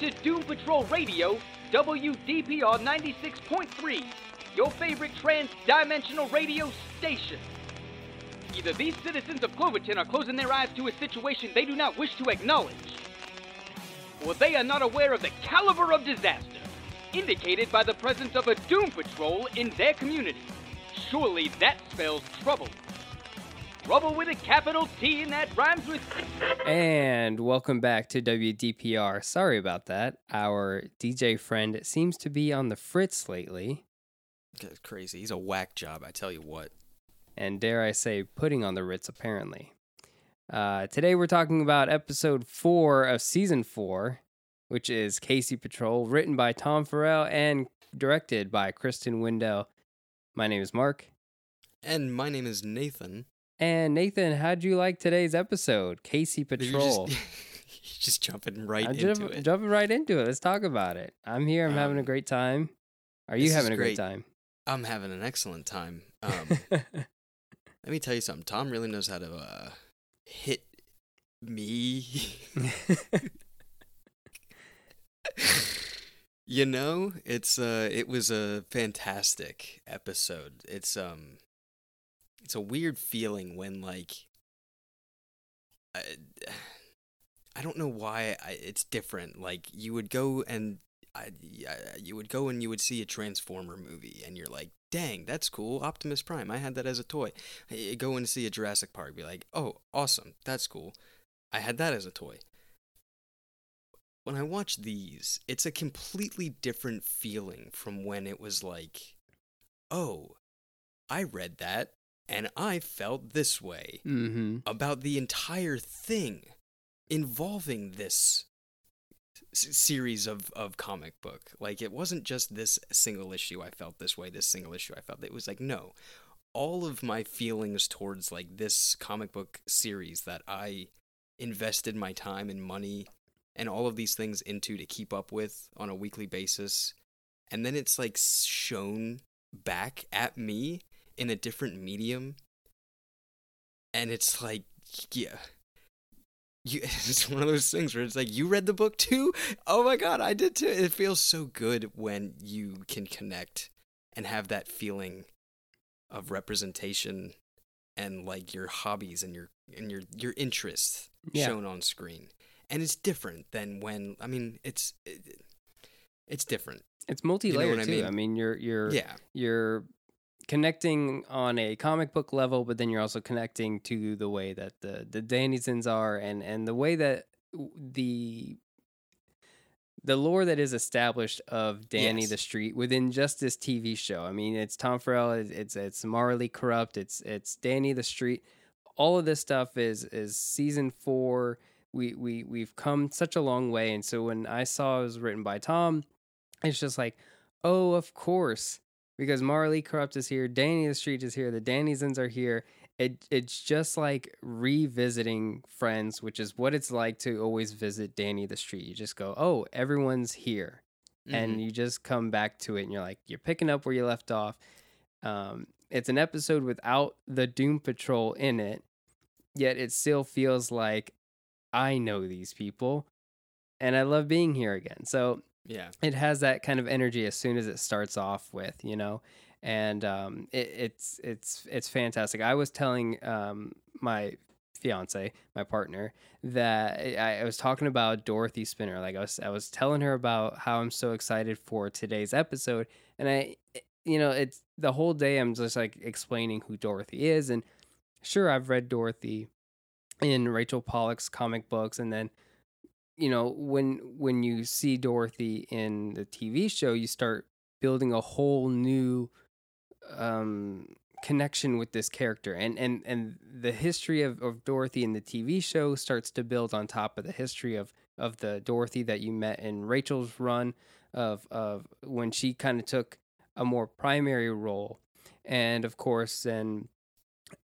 To Doom Patrol Radio, WDPR 96.3, your favorite trans-dimensional radio station. Either these citizens of Cloverton are closing their eyes to a situation they do not wish to acknowledge, or they are not aware of the caliber of disaster indicated by the presence of a Doom Patrol in their community. Surely that spells trouble. Trouble with a capital T and that rhymes with. And welcome back to WDPR. Sorry about that. Our DJ friend seems to be on the fritz lately, That's crazy. He's a whack job, I tell you what. and dare I say, putting on the Ritz apparently. Uh, today we're talking about episode four of season four, which is Casey Patrol, written by Tom Farrell and directed by Kristen Wendell. My name is Mark. And my name is Nathan. And Nathan, how'd you like today's episode, Casey just- Patrol? You're just jumping right I'm into jump- it. jumping right into it. Let's talk about it. I'm here. I'm having a Um, great time. Are you having a great great. time? I'm having an excellent time. Um, let me tell you something. Tom really knows how to uh, hit me. you know, it's uh, it was a fantastic episode. It's um, it's a weird feeling when like, I, I don't know why I, it's different. Like you would go and I, I- you would go and you would see a Transformer movie, and you're like, "Dang, that's cool, Optimus Prime. I had that as a toy." Go and see a Jurassic Park, be like, "Oh, awesome, that's cool. I had that as a toy." When I watch these, it's a completely different feeling from when it was like, "Oh, I read that and I felt this way." mm-hmm. about the entire thing involving this s- series of, of comic book. Like, it wasn't just this single issue I felt this way, this single issue I felt. It was like, no. All of my feelings towards, like, this comic book series that I invested my time and money and all of these things into to keep up with on a weekly basis. And then it's, like, shown back at me in a different medium. And it's like yeah. You it's one of those things where it's like you read the book too? Oh my god i did too. It feels so good when you can connect and have that feeling of representation and like your hobbies and your and your your interests Yeah. shown on screen. And it's different than when i mean it's it, it's different. It's multi-layered what I too. mean? I mean, you're you're yeah. you're connecting on a comic book level, but then you're also connecting to the way that the the Dannyzens are, and and the way that the the lore that is established of Danny Yes. the Street within just this TV show. I mean, it's Tom Farrell, it's it's, it's Maura Lee Karupt, it's it's Danny the Street. All of this stuff is is season four. We we we've come such a long way, and so when I saw it was written by Tom, it's just like, oh, of course, because Maura Lee Karupt is here, Danny the Street is here, the Dannyzens are here. It it's just like revisiting Friends, which is what it's like to always visit Danny the Street. You just go, oh, everyone's here, and Mhm. you just come back to it, and you're like, you're picking up where you left off. Um, it's an episode without the Doom Patrol in it, yet it still feels like I know these people, and I love being here again. So yeah. it has that kind of energy as soon as it starts off with you know? And um, it, it's it's it's fantastic. I was telling um, my fiance my partner that I, I was talking about dorothy spinner. Like i was i was telling her about how i'm so excited for today's episode and i you know it's the whole day i'm just like explaining who dorothy is and sure i've read dorothy in rachel Pollack's comic books and then you know when when you see dorothy in the tv show you start building a whole new um connection with this character. And and and the history of, of dorothy in the tv show starts to build on top of the history of of the dorothy that you met in rachel's run of of when she kind of took a more primary role. And of course then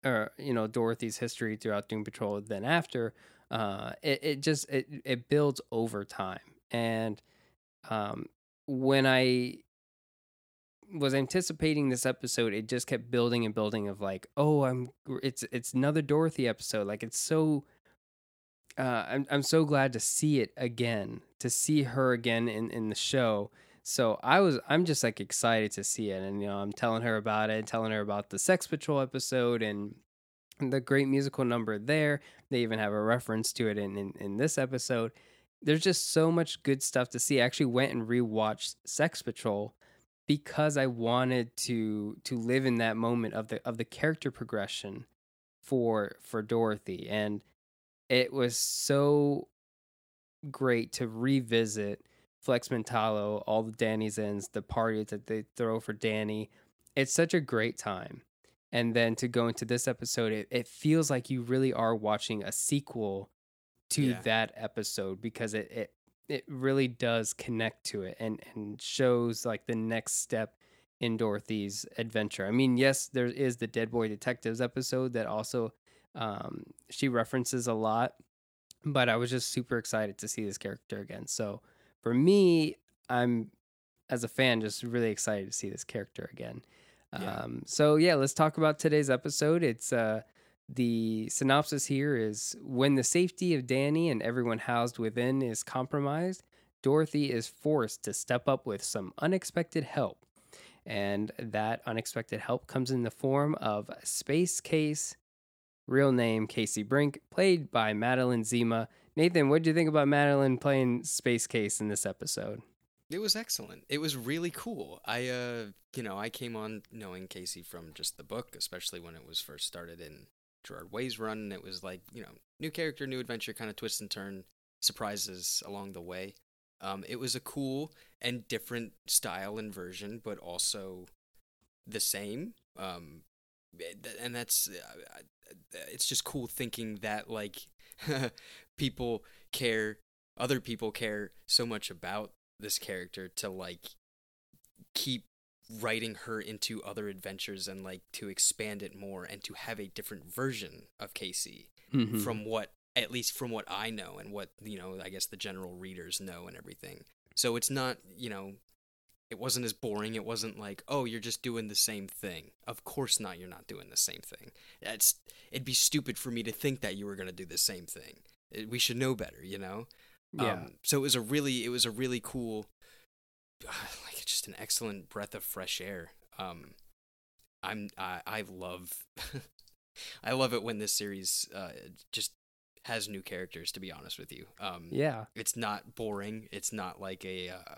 uh, you know dorothy's history throughout doom patrol then after uh, it, it just it, it builds over time and um, when i was anticipating this episode it just kept building and building of like oh i'm it's it's another dorothy episode like it's so uh, I'm I'm so glad to see it again, to see her again in in the show. So I was I'm just like excited to see it, and you know I'm telling her about it, telling her about the Sex Patrol episode and the great musical number there. They even have a reference to it in in, in this episode. There's just so much good stuff to see. I actually went and rewatched Sex Patrol because I wanted to to live in that moment of the of the character progression for for Dorothy and it was so great to revisit Flex Mentallo, all the Dannyzens, the parties that they throw for Danny. It's such a great time. And then to go into this episode, it, it feels like you really are watching a sequel to Yeah. that episode because it, it it really does connect to it and, and shows like the next step in Dorothy's adventure. I mean, yes, there is the Dead Boy Detectives episode that also um, she references a lot, but I was just super excited to see this character again. So for me, I'm as a fan just really excited to see this character again. Um, so yeah, let's talk about today's episode. It's uh, the synopsis here is when the safety of Danny and everyone housed within is compromised, Dorothy is forced to step up with some unexpected help. And that unexpected help comes in the form of Space Case, real name Casey Brink, played by Madeline Zima. Nathan, what do you think about Madeline playing Space Case in this episode? It was excellent. It was really cool. I, uh, you know, I came on knowing Casey from just the book, especially when it was first started in Gerard Way's run. It was like, you know, new character, new adventure, kind of twist and turn surprises along the way. Um, it was a cool and different style and version, but also the same. Um, and that's, uh, it's just cool thinking that, like, people care, other people care so much about this character to like keep writing her into other adventures and like to expand it more and to have a different version of Casey Mhm. from what at least from what I know and what you know I guess the general readers know and everything. So it's not, you know, it wasn't as boring. It wasn't like, "Oh, you're just doing the same thing." Of course not, you're not doing the same thing. That's it'd be stupid for me to think that you were going to do the same thing. It- We should know better, you know? Yeah. Um, so it was a really, it was a really cool, like just an excellent breath of fresh air. Um, I'm, I, I love, I love it when this series uh, just has new characters. To be honest with you, um, yeah. it's not boring. It's not like a, uh,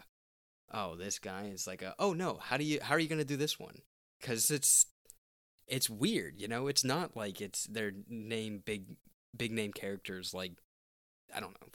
oh, this guy is like a, oh no, how do you, how are you gonna do this one? Because it's, it's weird, you know. It's not like it's their name big, big name characters like, I don't know,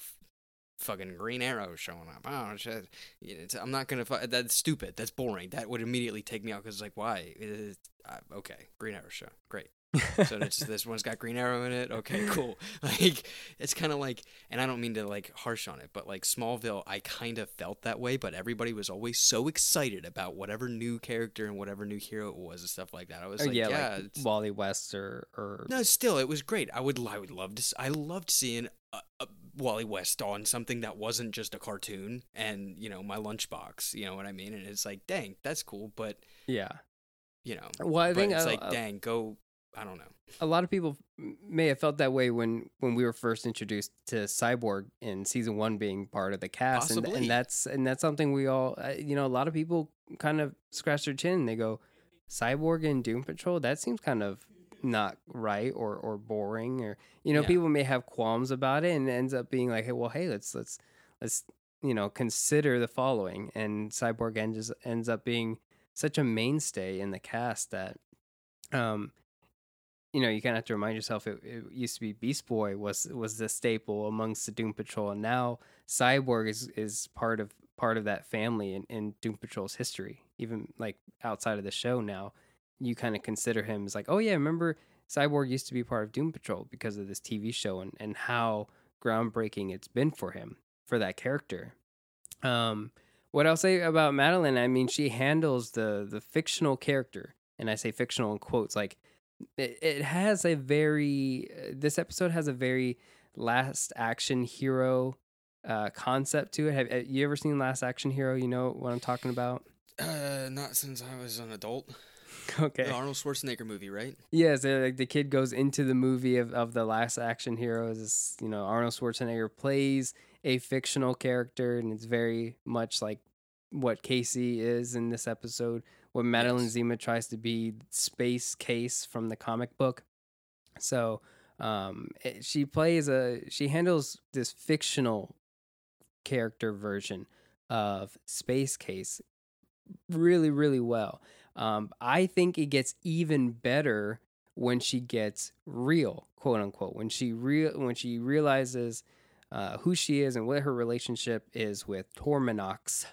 fucking Green Arrow showing up. Oh shit, it's, I'm not gonna. Fu- that's stupid. That's boring. That would immediately take me out because it's like, why? It- uh, okay, Green Arrow show, great. so it's, this one's got Green Arrow in it. Okay, cool. Like it's kind of like, and I don't mean to like harsh on it, but like Smallville, I kind of felt that way. But everybody was always so excited about whatever new character and whatever new hero it was and stuff like that. I was Or like, yeah, yeah, like Wally West or or no, still, it was great. I would, I would love to. I loved seeing a, a Wally West on something that wasn't just a cartoon, and you know, my lunchbox. You know what I mean? And it's like, dang, that's cool, but yeah. you know, Well, I think it's like, dang, go. I don't know. a lot of people may have felt that way when when we were first introduced to Cyborg in season one being part of the cast, and, Possibly. and that's and that's something we all uh, you know a lot of people kind of scratch their chin. and They go, Cyborg and Doom Patrol. That seems kind of not right or or boring or you know Yeah. people may have qualms about it and it ends up being like hey well hey let's let's let's you know consider the following and cyborg ends ends up being such a mainstay in the cast that um you know you kind of have to remind yourself it, it used to be beast boy was was the staple amongst the doom patrol and now cyborg is is part of part of that family in, in doom patrol's history even like outside of the show now you kind of consider him as like oh yeah remember cyborg used to be part of doom patrol because of this tv show and, and how groundbreaking it's been for him for that character um what I'll say about Madeline, I mean, she handles the the fictional character, and I say fictional in quotes. Like, it, it has a very uh, this episode has a very last action hero uh, concept to it. Have, have you ever seen Last Action Hero? You know what I'm talking about. Uh, not since I was an adult. Okay. The Arnold Schwarzenegger movie, right? Yeah, so like the kid goes into the movie of, of the last action heroes. Is, you know, Arnold Schwarzenegger plays a fictional character, and it's very much like what Casey is in this episode. What Madeline Yes. Zima tries to be Space Case from the comic book. So um, it- she plays a she handles this fictional character version of Space Case really really well. Um, I think it gets even better when she gets real, quote unquote. When she real when she realizes uh, who she is and what her relationship is with Torminox.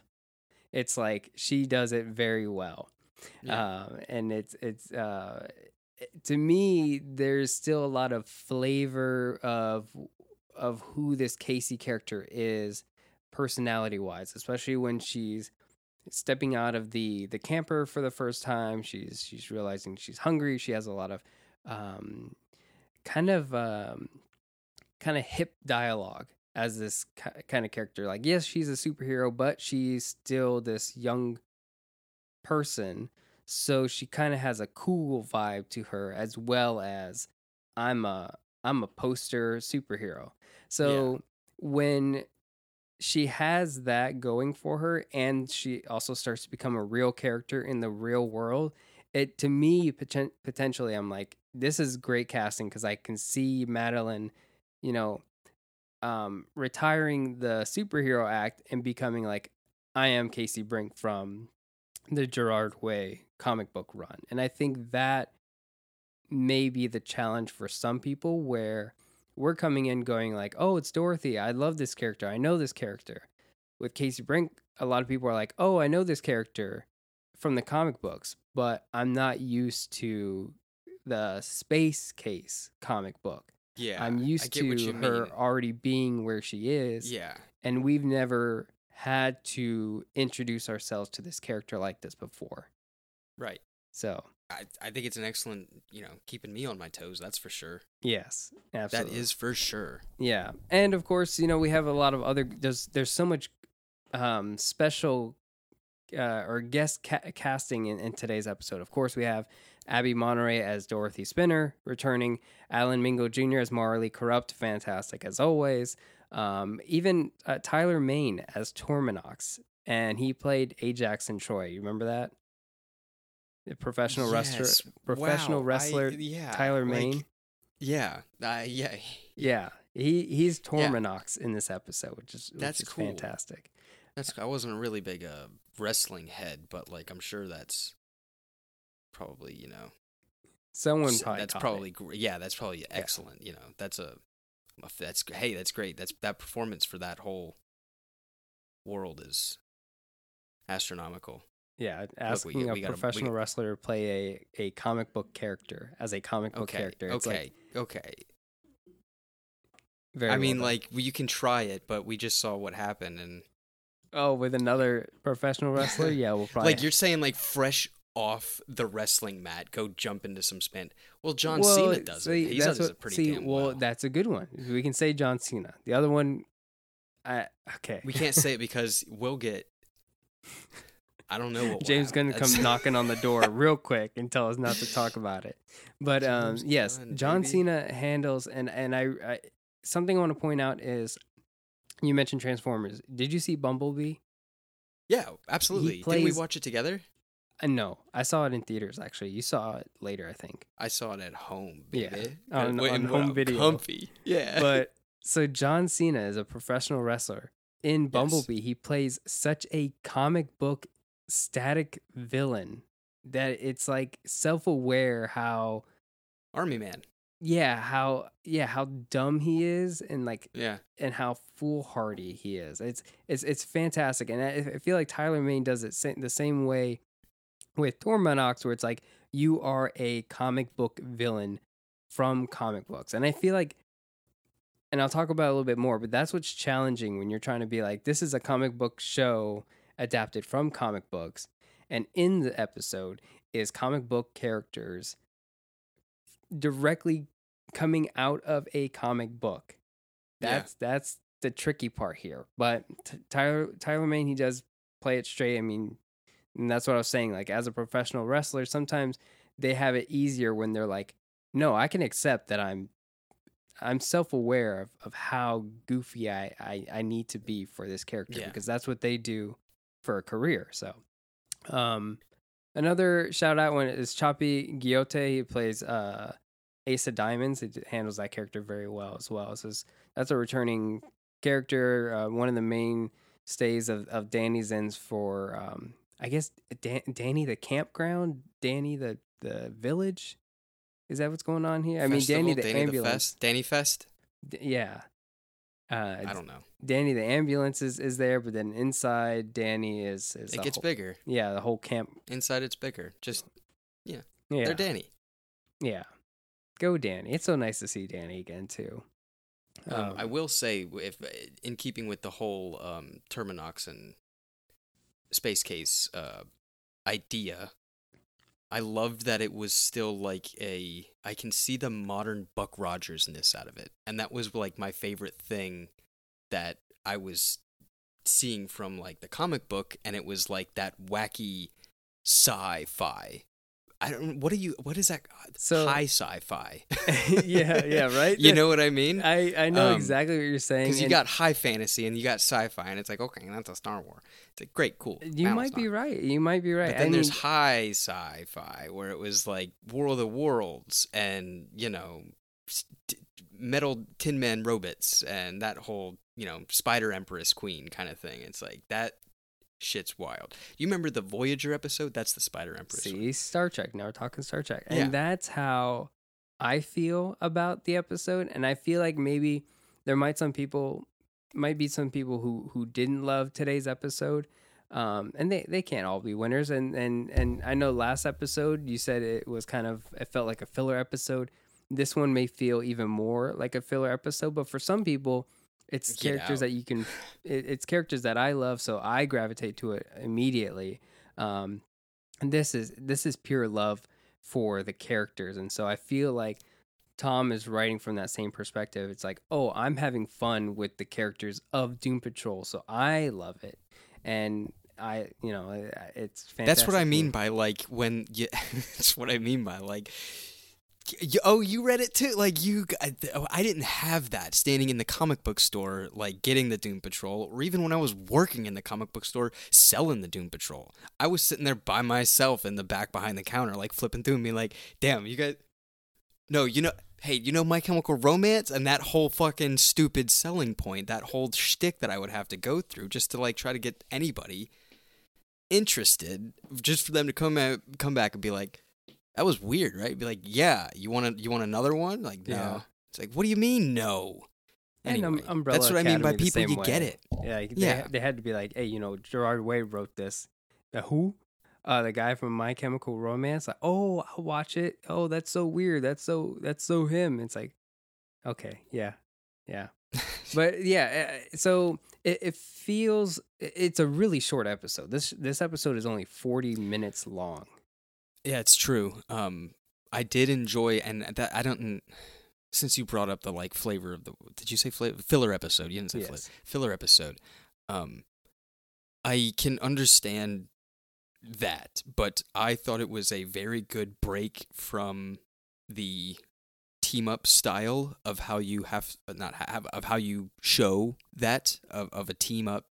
It's like she does it very well, Yeah. um, and it's it's uh, to me there's still a lot of flavor of of who this Casey character is personality wise, especially when she's stepping out of the the camper for the first time. She's she's realizing she's hungry. She has a lot of um, kind of um, kind of hip dialogue as this kind of character. Like, yes, she's a superhero, but she's still this young person. So she kind of has a cool vibe to her, as well as I'm a I'm a poster superhero. So when she has that going for her and she also starts to become a real character in the real world it to me poten- potentially i'm like this is great casting because i can see madeline you know um retiring the superhero act and becoming like i am casey brink from the gerard way comic book run and i think that may be the challenge for some people where we're coming in going like, "Oh, it's Dorothy. I love this character. I know this character." With Casey Brink, a lot of people are like, "Oh, I know this character from the comic books, but I'm not used to the Space Case comic book. yeah. I'm used to her mean. already being where she is, Yeah. and we've never had to introduce ourselves to this character like this before." Right. So, I, I think it's an excellent, you know, keeping me on my toes. That's for sure. yes, absolutely. That is for sure. Yeah, and of course, you know we have a lot of other. There's there's so much um, special uh, or guest ca- casting in, in today's episode. Of course, we have Abby Monterey as Dorothy Spinner returning, Alan Mingo Jr. as Maura Lee Karupt, fantastic as always. Um, even uh, Tyler Mane as Torminox, and he played Ajax and Troy. You remember that? Professional wrestler, professional Wow. I- wrestler yeah. Tyler like, Mane. Yeah. Uh, yeah. Yeah, he he's Torminox in this episode, which is which That's is cool. fantastic. That's I wasn't a really big uh, wrestling head, but like I'm sure that's probably you know Someone probably that's probably it. yeah that's probably excellent. You know that's a a- that's hey that's great. That's that performance for that whole world is astronomical. Yeah. Asking a we gotta- professional wrestler to play a, a comic book character as a comic book Okay, character. It's okay, like okay. very I well mean, done. like you can try it, but we just saw what happened, and oh, with another professional wrestler, yeah, we'll probably like you're saying, like fresh off the wrestling mat, go jump into some spin. Well, John well, Cena does see, it. He does what- it pretty see, damn well, well. that's a good one. We can say John Cena. The other one, I okay. We can't say it because we'll get. I don't know what James gonna come knocking on the door real quick and tell us not to talk about it. But um, yes, John. Cena handles and and I, I something I want to point out is you mentioned Transformers. Did you see Bumblebee? Yeah, absolutely. Didn't we watch it together? Uh, no, I saw it in theaters. Actually, you saw it later, I think. I saw it at home, Yeah, baby. on- And- on and home video. Comfy. Yeah. But so John Cena is a professional wrestler. In Bumblebee, he plays such a comic book static villain that it's like self-aware how Army Man. yeah how yeah how dumb he is and like Yeah. and how foolhardy he is it's it's it's fantastic and i, I feel like tyler mane does it sa- the same way with torminox where it's like you are a comic book villain from comic books and i feel like and i'll talk about a little bit more but that's what's challenging when you're trying to be like this is a comic book show adapted from comic books and in the episode is comic book characters directly coming out of a comic book. Yeah. That's that's the tricky part here. But t- Tyler Tyler Mane he does play it straight. I mean, And that's what I was saying. Like as a professional wrestler, sometimes they have it easier when they're like, no, I can accept that I'm I'm self aware of, of how goofy I, I, I need to be for this character Yeah. because that's what they do for a career. So um another shout out one is Choppy Guillotte. He plays uh Ace of Diamonds. He handles that character very well as well. So that's a returning character, uh, one of the main stays of, of Dannyzens for um I guess Dan- Danny the campground, Danny the the village. Is that what's going on here? I mean, Danny the Danny ambulance. Fest, Danny Fest. D- yeah. Uh, I don't know. Danny the ambulance is, is there, but then inside Danny is is It gets whole- bigger Yeah, the whole camp. inside. It's bigger. Just Yeah, yeah. they're Danny. yeah. Go Danny. It's so nice to see Danny again too. Um, I Um, will say, if in keeping with the whole um, Torminox and space case uh, idea, I loved that it was still like a. I can see the modern Buck Rogers-ness out of it, and that was like my favorite thing that I was seeing from like the comic book, and it was like that wacky sci-fi. I don't. What do you? What is that? So- high sci-fi. yeah, yeah, right. you know what I mean? I I know Um, exactly what you're saying. Because you got high fantasy and you got sci-fi, and it's like, okay, that's a Star Wars. It's like, great, cool. You might be right. You might be right. But then I there's mean, high sci-fi where it was like War of the Worlds and you know, st- metal Tin Man robots and that whole you know Spider Empress Queen kind of thing. It's like that shit's wild. You remember the Voyager episode? That's the Spider Empress. one. see Star Trek. Now we're talking Star Trek, and Yeah. that's how I feel about the episode. And I feel like maybe there might some people might be some people who who didn't love today's episode. Um, and they, they can't all be winners. And, and, and I know last episode you said it was kind of, it felt like a filler episode. This one may feel even more like a filler episode, but for some people, it's Get characters out. that you can, it, it's characters that I love, so I gravitate to it immediately. Um, and this is this is pure love for the characters, and so I feel like Tom is writing from that same perspective. It's like, oh, I'm having fun with the characters of Doom Patrol, so I love it, and I, you know, it's fantastic. That's what I mean by like when you. that's what I mean by like. Oh, you read it too? Like you, I, oh, I didn't have that standing in the comic book store, like getting the Doom Patrol, or even when I was working in the comic book store selling the Doom Patrol. I was sitting there by myself in the back behind the counter, like flipping through and being like, "Damn, you guys." No, you know, hey, you know My Chemical Romance and that whole fucking stupid selling point, that whole shtick that I would have to go through just to like try to get anybody interested, just for them to come out, come back and be like, "That was weird, right?" Be like, "Yeah, you want to, you want another one?" Like, no. Yeah. It's like, what do you mean, no? And, um, Umbrella that's what I mean by people. You get it. Yeah, they, Yeah. they had to be like, hey, you know, Gerard Way wrote this. The who? Uh, the guy from My Chemical Romance. Like, oh, I'll watch it. Oh, that's so weird. That's so that's so him. It's like, okay, yeah, yeah. But yeah, uh, so it, it feels it's a really short episode. This this episode is only forty minutes long. Yeah, it's true. Um, I did enjoy, and that I don't. Since you brought up the like flavor of the, did you say flavor filler episode? You didn't say flavor. Yes. filler episode. Um, I can understand that, but I thought it was a very good break from the team up style of how you have not have of how you show that of, of a team up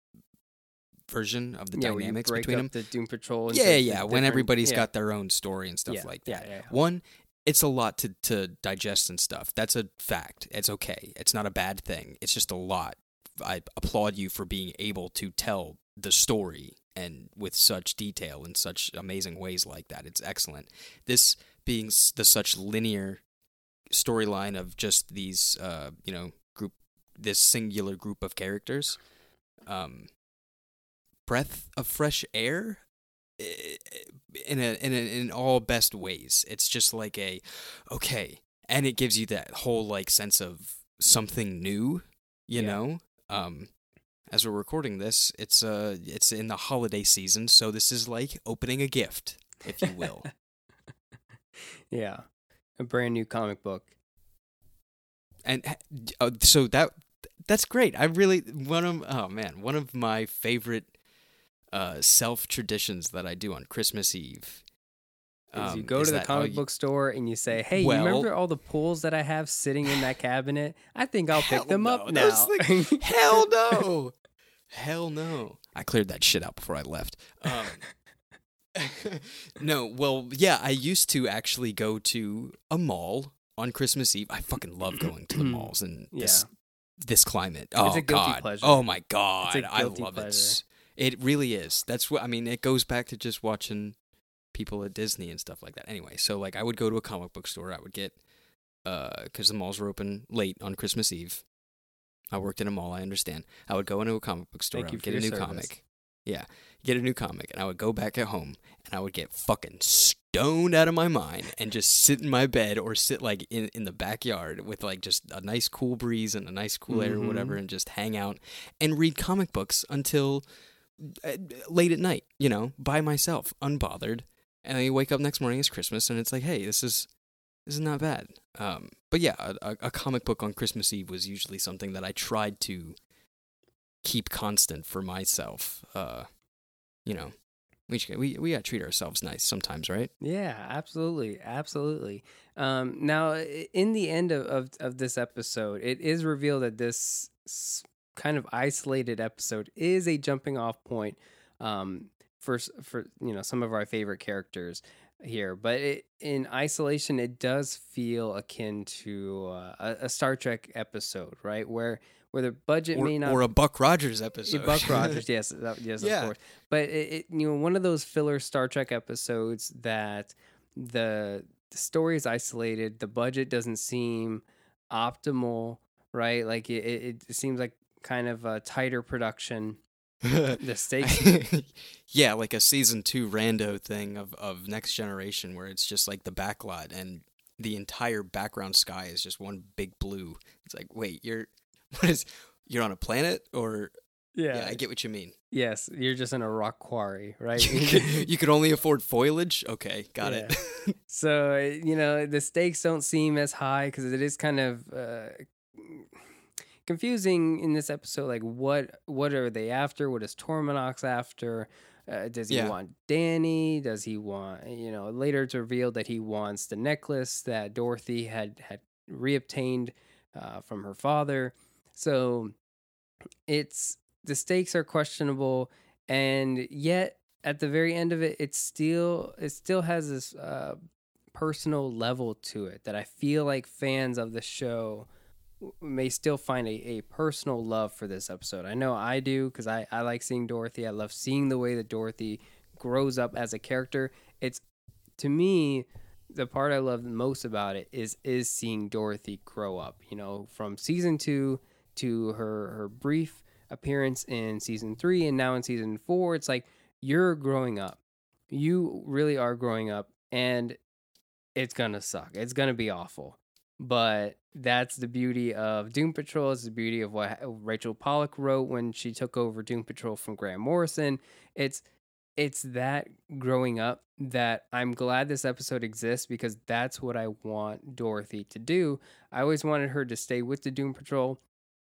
version of the yeah, dynamics between them. the Doom Patrol. Yeah, yeah. When everybody's yeah, got their own story and stuff yeah, like that. Yeah, yeah. One, it's a lot to, to digest and stuff. That's a fact. It's okay. It's not a bad thing. It's just a lot. I applaud you for being able to tell the story and with such detail in such amazing ways like that. It's excellent. This being the such linear storyline of just these, uh, you know, group, this singular group of characters, um, breath of fresh air eh, in a, in a, in all best ways. It's just like a okay, and it gives you that whole like sense of something new, you Yeah. know. Um, as we're recording this, it's uh it's in the holiday season, so this is like opening a gift, if you will. yeah, a brand new comic book. and uh, so that that's great. I really one of oh man, one of my favorite uh, self traditions that I do on Christmas Eve. Is you Um, go is to the comic you- book store and you say, "Hey, Well- you remember all the pools that I have sitting in that cabinet? I think I'll pick them up now." Things- Hell no. Hell no. I cleared that shit out before I left. Um, no, well, yeah, I used to actually go to a mall on Christmas Eve. I fucking love going to the malls in this this climate. Oh god. pleasure. Oh my god. I love pleasure. it. It really is. That's what I mean, it goes back to just watching people at Disney and stuff like that. Anyway, so like I would go to a comic book store, I would get uh cuz the malls were open late on Christmas Eve. I worked in a mall, I understand. I would go into a comic book store, Thank I would get a new service. comic. Yeah, get a new comic, and I would go back at home, and I would get fucking stoned out of my mind, and just sit in my bed or sit like in in the backyard with like just a nice cool breeze and a nice cool air or whatever, and just hang out and read comic books until uh, late at night, you know, by myself, unbothered. And I wake up next morning, it's Christmas, and it's like, hey, this is this is not bad. Um, but yeah, a, a- comic book on Christmas Eve was usually something that I tried to keep constant for myself. Uh, you know, we we we gotta treat ourselves nice sometimes, right? Yeah, absolutely, absolutely. Um, now, in the end of, of of this episode, it is revealed that this kind of isolated episode is a jumping off point um, for for you know some of our favorite characters here. But it, in isolation, it does feel akin to uh, a, a Star Trek episode, right? Where where the budget Or, may not or a Buck Rogers episode. Buck Rogers, yes, that, yes, Yeah. of course. But it, it, you know, one of those filler Star Trek episodes that the the story is isolated, the budget doesn't seem optimal, right? Like it, it, it seems like kind of a tighter production. The stakes, yeah, like a season two rando thing of, of Next Generation where it's just like the backlot and the entire background sky is just one big blue. It's like, wait, you're what is you're on a planet or yeah, yeah, I get what you mean. yes, you're just in a rock quarry, right? you, could, only afford foliage? Okay, got it. So you know the stakes don't seem as high because it is kind of uh, confusing in this episode. Like, what what are they after? What is Torminox after? Uh, does he Yeah. want Danny? Does he want you know? Later, it's revealed that he wants the necklace that Dorothy had had reobtained uh, from her father. So it's the stakes are questionable, and yet at the very end of it, it's still it still has this uh, personal level to it that I feel like fans of the show may still find a, a personal love for this episode. I know I do because I, I like seeing Dorothy. I love seeing the way that Dorothy grows up as a character. It's to me the part I love most about it is is seeing Dorothy grow up. You know, from season two to her her brief appearance in season three and now in season four. It's like you're growing up. You really are growing up, and it's gonna suck. It's gonna be awful. But that's the beauty of Doom Patrol. It's the beauty of what Rachel Pollack wrote when she took over Doom Patrol from Grant Morrison. It's it's that growing up that I'm glad this episode exists because that's what I want Dorothy to do. I always wanted her to stay with the Doom Patrol.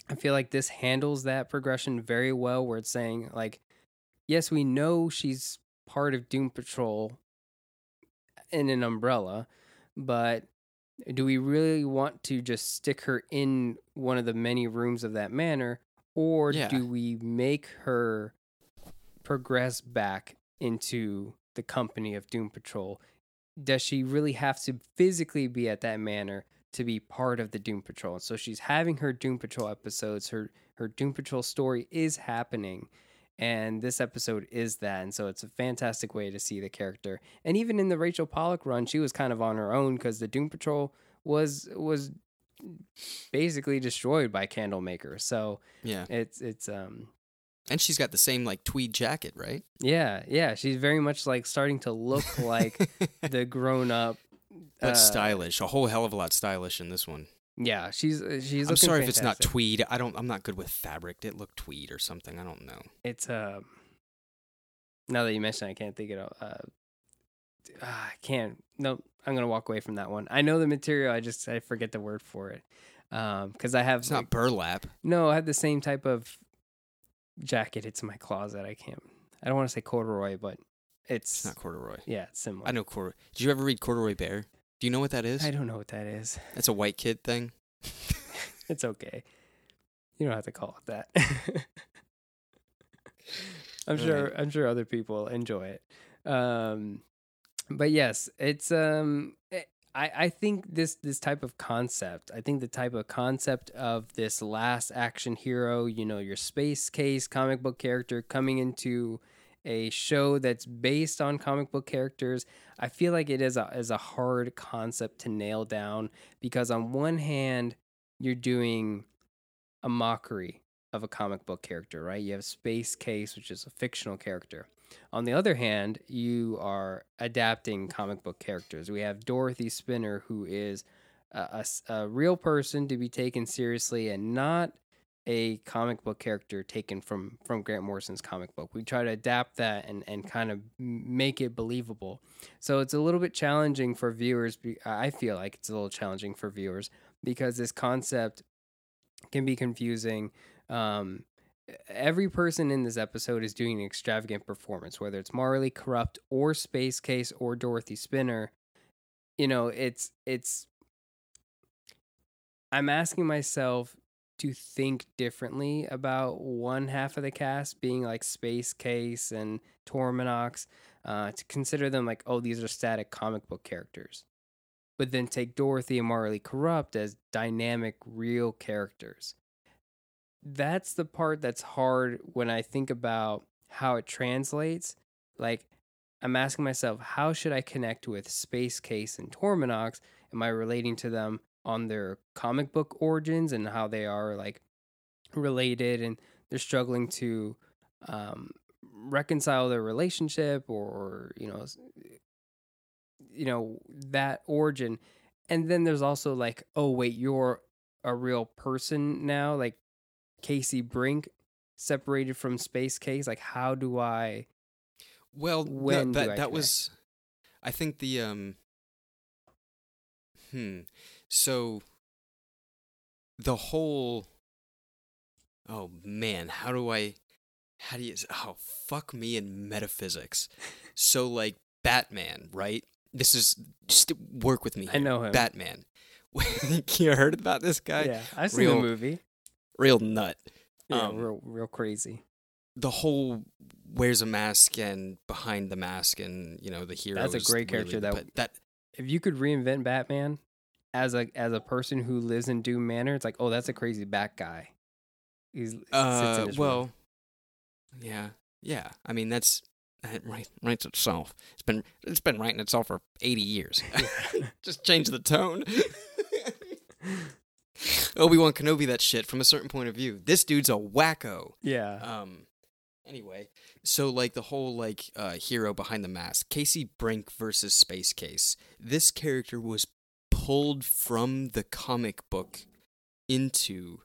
I feel like this handles that progression very well where it's saying like yes, we know she's part of Doom Patrol in an umbrella, but do we really want to just stick her in one of the many rooms of that manor or Yeah. do we make her progress back into the company of Doom Patrol? Does she really have to physically be at that manor to be part of the Doom Patrol? So she's having her Doom Patrol episodes. Her her Doom Patrol story is happening, and this episode is that. And so it's a fantastic way to see the character. And even in the Rachel Pollack run, she was kind of on her own because the Doom Patrol was was basically destroyed by Candlemaker. So Yeah. it's it's um And she's got the same like tweed jacket, right? yeah yeah she's very much like starting to look like the grown up. but uh, stylish. A whole hell of a lot stylish in this one. Yeah, she's uh, she's. I'm sorry if it's not tweed. I don't I'm not good with fabric. Did it look tweed or something. I don't know. It's uh. Now that you mention, it, I can't think of it. Uh, ah, I can't. No, I'm gonna walk away from that one. I know the material. I just I forget the word for it. Um, because I have It's like, not burlap. no, I have the same type of jacket. It's in my closet. I can't. I don't want to say corduroy, but it's, It's not corduroy. yeah, it's similar. I know corduroy. Did you ever read Corduroy Bear? Do you know what that is? I don't know what that is. That's a white kid thing. It's okay. You don't have to call it that. I'm All sure right. I'm sure other people enjoy it. Um but yes, it's um eh, I I think this this type of concept, I think the type of concept of this last action hero, you know, your space case comic book character coming into a show that's based on comic book characters, I feel like it is a is a hard concept to nail down because on one hand, you're doing a mockery of a comic book character, right? You have Space Case, which is a fictional character. On the other hand, you are adapting comic book characters. We have Dorothy Spinner, who is a real person to be taken seriously and not a comic book character taken from from Grant Morrison's comic book. We try to adapt that and and kind of make it believable. So it's a little bit challenging for viewers. I feel like it's a little challenging for viewers because this concept can be confusing. Um, every person in this episode is doing an extravagant performance, whether it's Maura Lee Karupt or Space Case or Dorothy Spinner. You know, it's it's. I'm asking myself to think differently about one half of the cast being like Space Case and Torminox, uh, to consider them like, oh, these are static comic book characters but then take Dorothy and Maura Lee Karupt as dynamic, real characters. That's the part that's hard when I think about how it translates. Like, I'm asking myself, how should I connect with Space Case and Torminox? Am I relating to them on their comic book origins and how they are like related and they're struggling to um, reconcile their relationship or, you know, you know that origin and then there's also like oh wait you're a real person now like casey brink separated from space case like how do i Well, When that that was, I think the um. Hmm. So. The whole. Oh man, how do I? How do you? Oh fuck me in metaphysics. So like Batman, right? This is just work with me. i know him Batman. you heard about this guy? yeah i've seen real- the movie Real nut. yeah Um, real real crazy the whole wears a mask and behind the mask and you know the hero. That's a great character really- that- but that if you could reinvent batman as a as a person who lives in doom manor it's like oh that's a crazy bat guy he's sits in uh his room. well yeah yeah I mean that's that right writes itself. It's been it's been writing itself for eighty years. Just change the tone. Obi Wan Kenobi that shit from a certain point of view. This dude's a wacko. yeah Um. Anyway, so like the whole like uh, hero behind the mask, Casey Brink versus Space Case. This character was pulled from the comic book into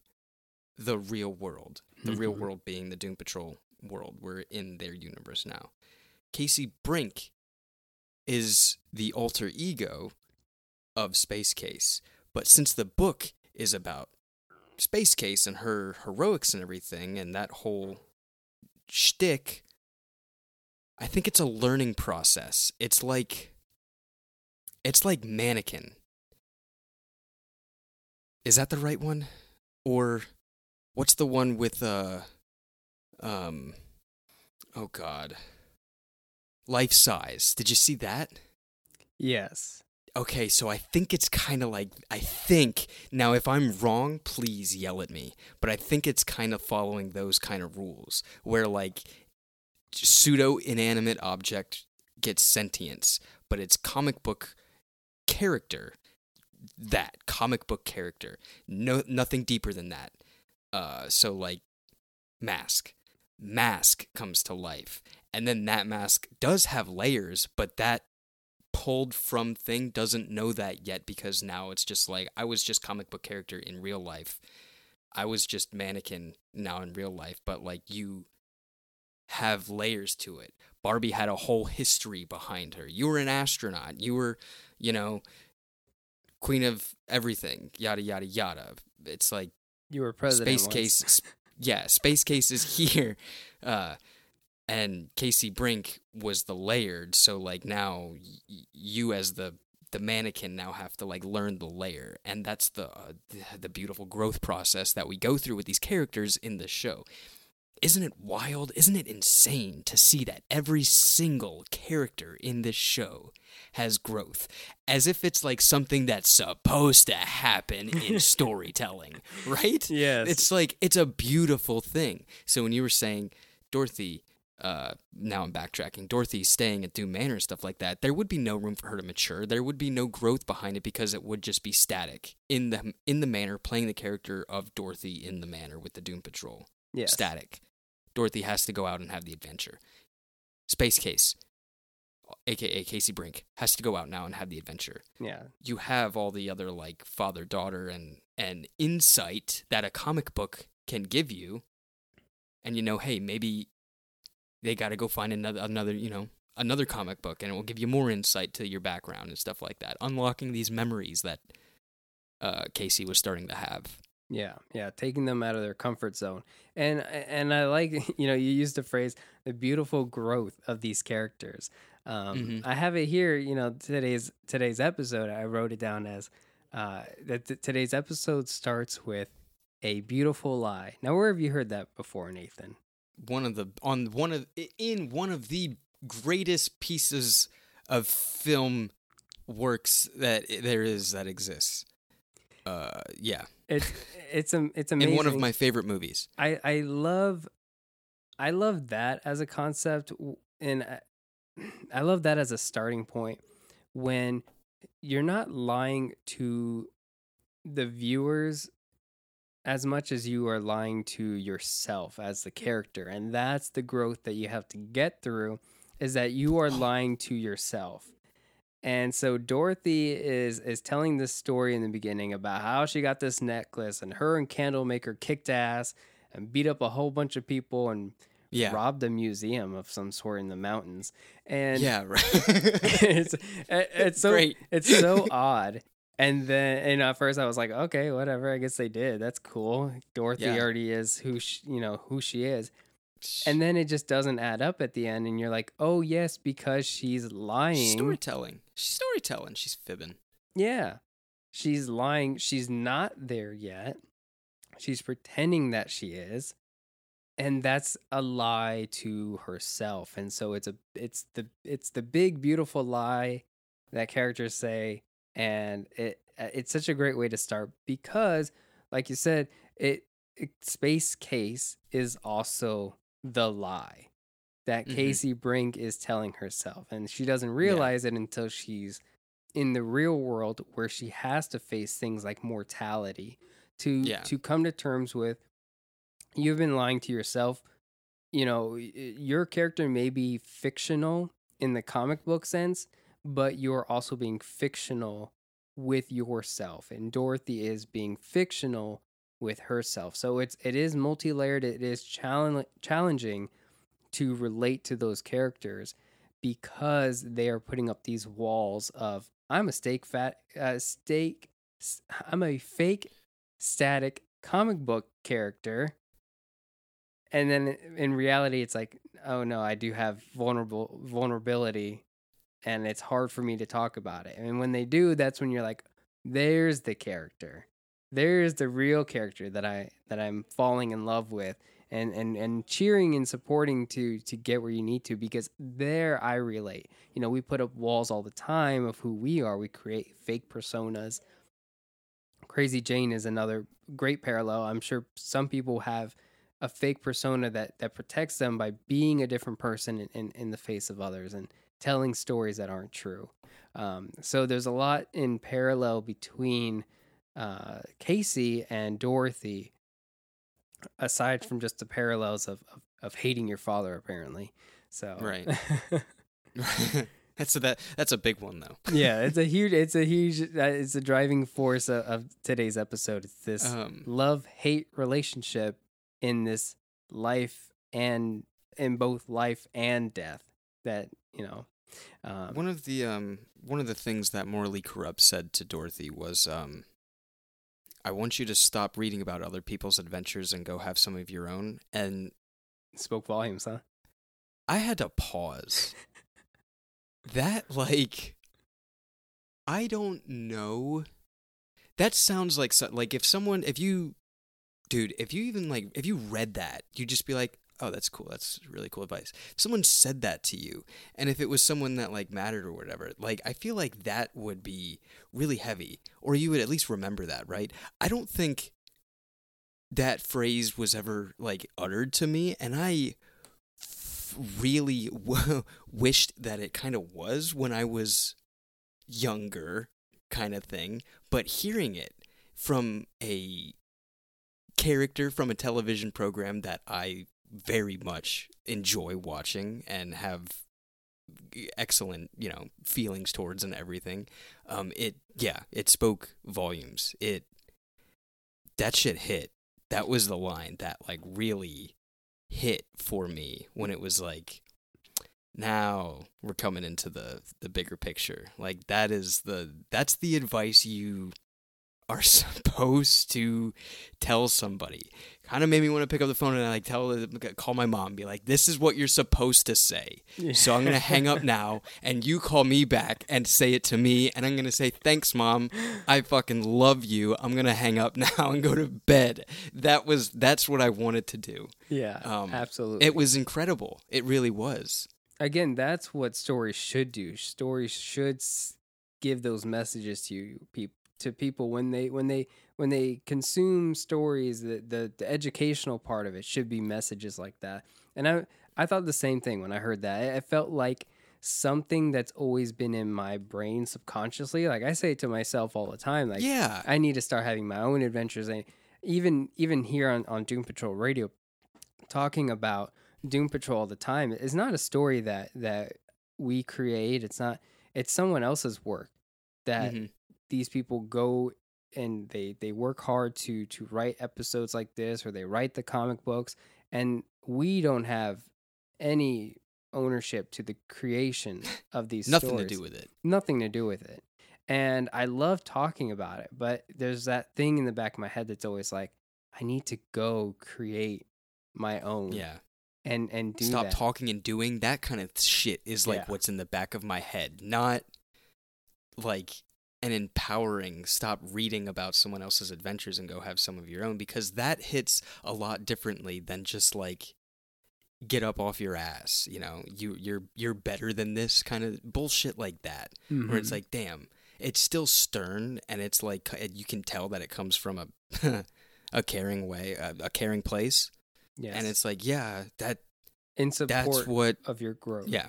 the real world. The real Mhm. world being the Doom Patrol world. We're in their universe now. Casey Brink is the alter ego of Space Case, but since the book is about Space Case and her heroics and everything, and that whole shtick, I think it's a learning process. It's like, it's like Mannequin. Is that the right one, or what's the one with uh, um, oh God, life size? Did you see that? yes Okay, so I think it's kind of like I think now if I'm wrong, please yell at me. But I think it's kind of following those kind of rules where like pseudo inanimate object gets sentience, but it's comic book character that comic book character. No nothing deeper than that. Uh so like mask. Mask comes to life. And then that mask does have layers, but that pulled from thing doesn't know that yet because now it's just like I was just comic book character in real life. I was just mannequin now in real life, but like you have layers to it. Barbie had a whole history behind her. You were an astronaut. You were, you know, queen of everything. Yada yada yada. It's like you were president space case. Yeah, space case is here. Uh, and Casey Brink was the layered. So like now y- you as the the mannequin now have to like learn the layer, and that's the uh, the beautiful growth process that we go through with these characters in the show. Isn't it wild? Isn't it insane to see that every single character in this show has growth, as if it's like something that's supposed to happen in storytelling, right? Yes. It's like it's a beautiful thing. So when you were saying Dorothy, uh, now I'm backtracking. Dorothy staying at Doom Manor and stuff like that. There would be no room for her to mature. There would be no growth behind it because it would just be static in the in the manor, playing the character of Dorothy in the manor with the Doom Patrol. Yes. Static. Dorothy has to go out and have the adventure. Space Case, aka Casey Brink, has to go out now and have the adventure Yeah. you have all the other like father daughter and and insight that a comic book can give you and you know hey maybe they got to go find another another you know another comic book and it will give you more insight to your background and stuff like that unlocking these memories that uh, Casey was starting to have Yeah, yeah, taking them out of their comfort zone. And and I like, you know, you used the phrase the beautiful growth of these characters. Um, Mhm. I have it here, you know, today's today's episode I wrote it down as uh, that t- today's episode starts with a beautiful lie. Now, where have you heard that before, Nathan? one of the on one of in one of the greatest pieces of film works that there is that exists uh yeah It's it's a it's amazing. in one of my favorite movies. I I love I love that as a concept and I- I love that as a starting point when you're not lying to the viewers as much as you are lying to yourself as the character and that's the growth that you have to get through is that you are oh. lying to yourself and so Dorothy is is telling this story in the beginning about how she got this necklace and her and Candlemaker kicked ass and beat up a whole bunch of people and yeah robbed a museum of some sort in the mountains. And yeah right it's it- it's so Great. it's so odd. And then and at first I was like, okay, whatever. I guess they did. That's cool. Dorothy Yeah. already is who she, you know who she is. And then it just doesn't add up at the end, and you're like, oh yes, because she's lying. storytelling she's storytelling she's fibbing Yeah. She's lying. She's not there yet. She's pretending that she is. And that's a lie to herself. And so it's a it's the it's the big beautiful lie that characters say and it it's such a great way to start because like you said, it, it space case is also the lie that Mhm. Casey Brink is telling herself and she doesn't realize it until she's in the real world where she has to face things like mortality to Yeah. to come to terms with you've been lying to yourself you know your character may be fictional in the comic book sense but you're also being fictional with yourself and Dorothy is being fictional with herself. So it's it is multi-layered. It is challenge, challenging to relate to those characters because they are putting up these walls of I'm a steak fat uh, steak I'm a fake static comic book character. And then in reality it's like oh no I do have vulnerable vulnerability and it's hard for me to talk about it. And when they do that's when you're like there's the character there's the real character that I that I'm falling in love with and and and cheering and supporting to to get where you need to because there I relate. You know, we put up walls all the time of who we are. We create fake personas. Crazy Jane is another great parallel. I'm sure some people have a fake persona that that protects them by being a different person in, in, in the face of others and telling stories that aren't true. Um, so there's a lot in parallel between uh, Casey and Dorothy, aside from just the parallels of, of, of hating your father, apparently. So Right. that's a, that that's a big one though yeah, it's a huge, it's a huge, it's a driving force of, of today's episode. It's this um love hate relationship in this life and in both life and death that you know. Um, One of the um one of the things that Maura Lee Karupt said to Dorothy was um I want you to stop reading about other people's adventures and go have some of your own. And spoke volumes, huh? I had to pause. that like I don't know. That sounds like so, like if someone if you dude, if you even like if you read that, you'd just be like, "Oh, that's cool. That's really cool advice." If someone said that to you, and if it was someone that like mattered or whatever, like I feel like that would be really heavy or you would at least remember that, right? I don't think that phrase was ever like uttered to me and I really w- wished that it kind of was when I was younger kind of thing but hearing it from a character from a television program that I very much enjoy watching and have excellent you know feelings towards and everything. Um it yeah it spoke volumes. It that shit hit. That was the line that like really hit for me when it was like now we're coming into the the bigger picture. Like that is the that's the advice you are supposed to tell somebody. Kind of made me want to pick up the phone and like tell call my mom be like this is what you're supposed to say. So i'm gonna hang up now and you call me back and say it to me and i'm gonna say thanks mom. I fucking love you. I'm gonna hang up now and go to bed. That was that's what i wanted to do. Yeah, Um, absolutely. it was incredible. It really was. Again, that's what stories should do. Stories should give those messages to you, peop- to people when they when they when they consume stories. that the the educational part of it should be messages like that. And I I thought the same thing when I heard that. It, felt like something that's always been in my brain subconsciously. Like I say to myself all the time. Like yeah I need to start having my own adventures. And even even here on, on Doom Patrol Radio, talking about Doom Patrol all the time is not a story that that we create. It's not. It's someone else's work that Mhm. These people go and they they work hard to to write episodes like this or they write the comic books and we don't have any ownership to the creation of these nothing stories to do with it nothing to do with it. And I love talking about it, but there's that thing in the back of my head that's always like, I need to go create my own. yeah And and do stop that. talking and doing that kind of shit is like Yeah. what's in the back of my head not like an empowering stop reading about someone else's adventures and go have some of your own because that hits a lot differently than just like get up off your ass you know you you're you're better than this kind of bullshit like that where it's Mhm. like damn it's still stern and it's like you can tell that it comes from a a caring way a, a caring place yes. and it's like yeah that in support that's what of your growth. yeah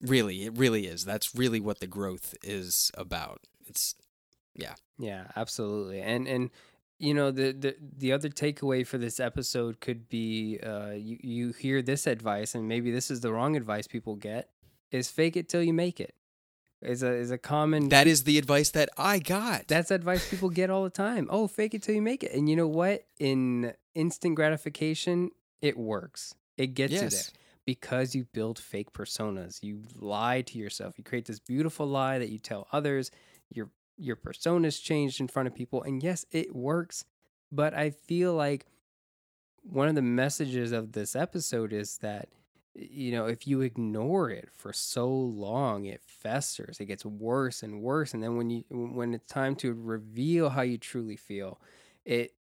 really it really is that's really what the growth is about it's Yeah, Yeah, absolutely. And and you know the the the other takeaway for this episode could be uh you you hear this advice and maybe this is the wrong advice people get is fake it till you make it. Is a is a common that is the advice that i got That's advice people get all the time. Oh, fake it till you make it. And you know what? In instant gratification, it works. It gets you there because you build fake personas. You lie to yourself. You create this beautiful lie that you tell others. Your your persona's changed in front of people. And yes, it works. But I feel like one of the messages of this episode is that you know, if you ignore it for so long, it festers. It gets worse and worse. And then when you when it's time to reveal how you truly feel, it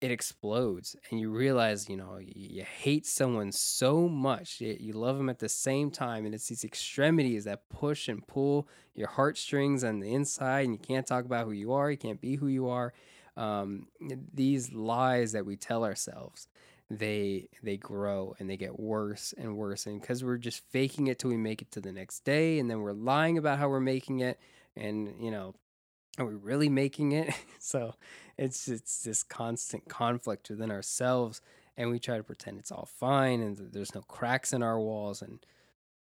it explodes and you realize, you know, you, hate someone so much, you love them at the same time. And it's these extremities that push and pull your heartstrings on the inside, and you can't talk about who you are, you can't be who you are. Um, these lies that we tell ourselves they they grow and they get worse and worse and because we're just faking it till we make it to the next day and then we're lying about how we're making it and you know are we really making it so it's it's this constant conflict within ourselves and we try to pretend it's all fine and there's no cracks in our walls and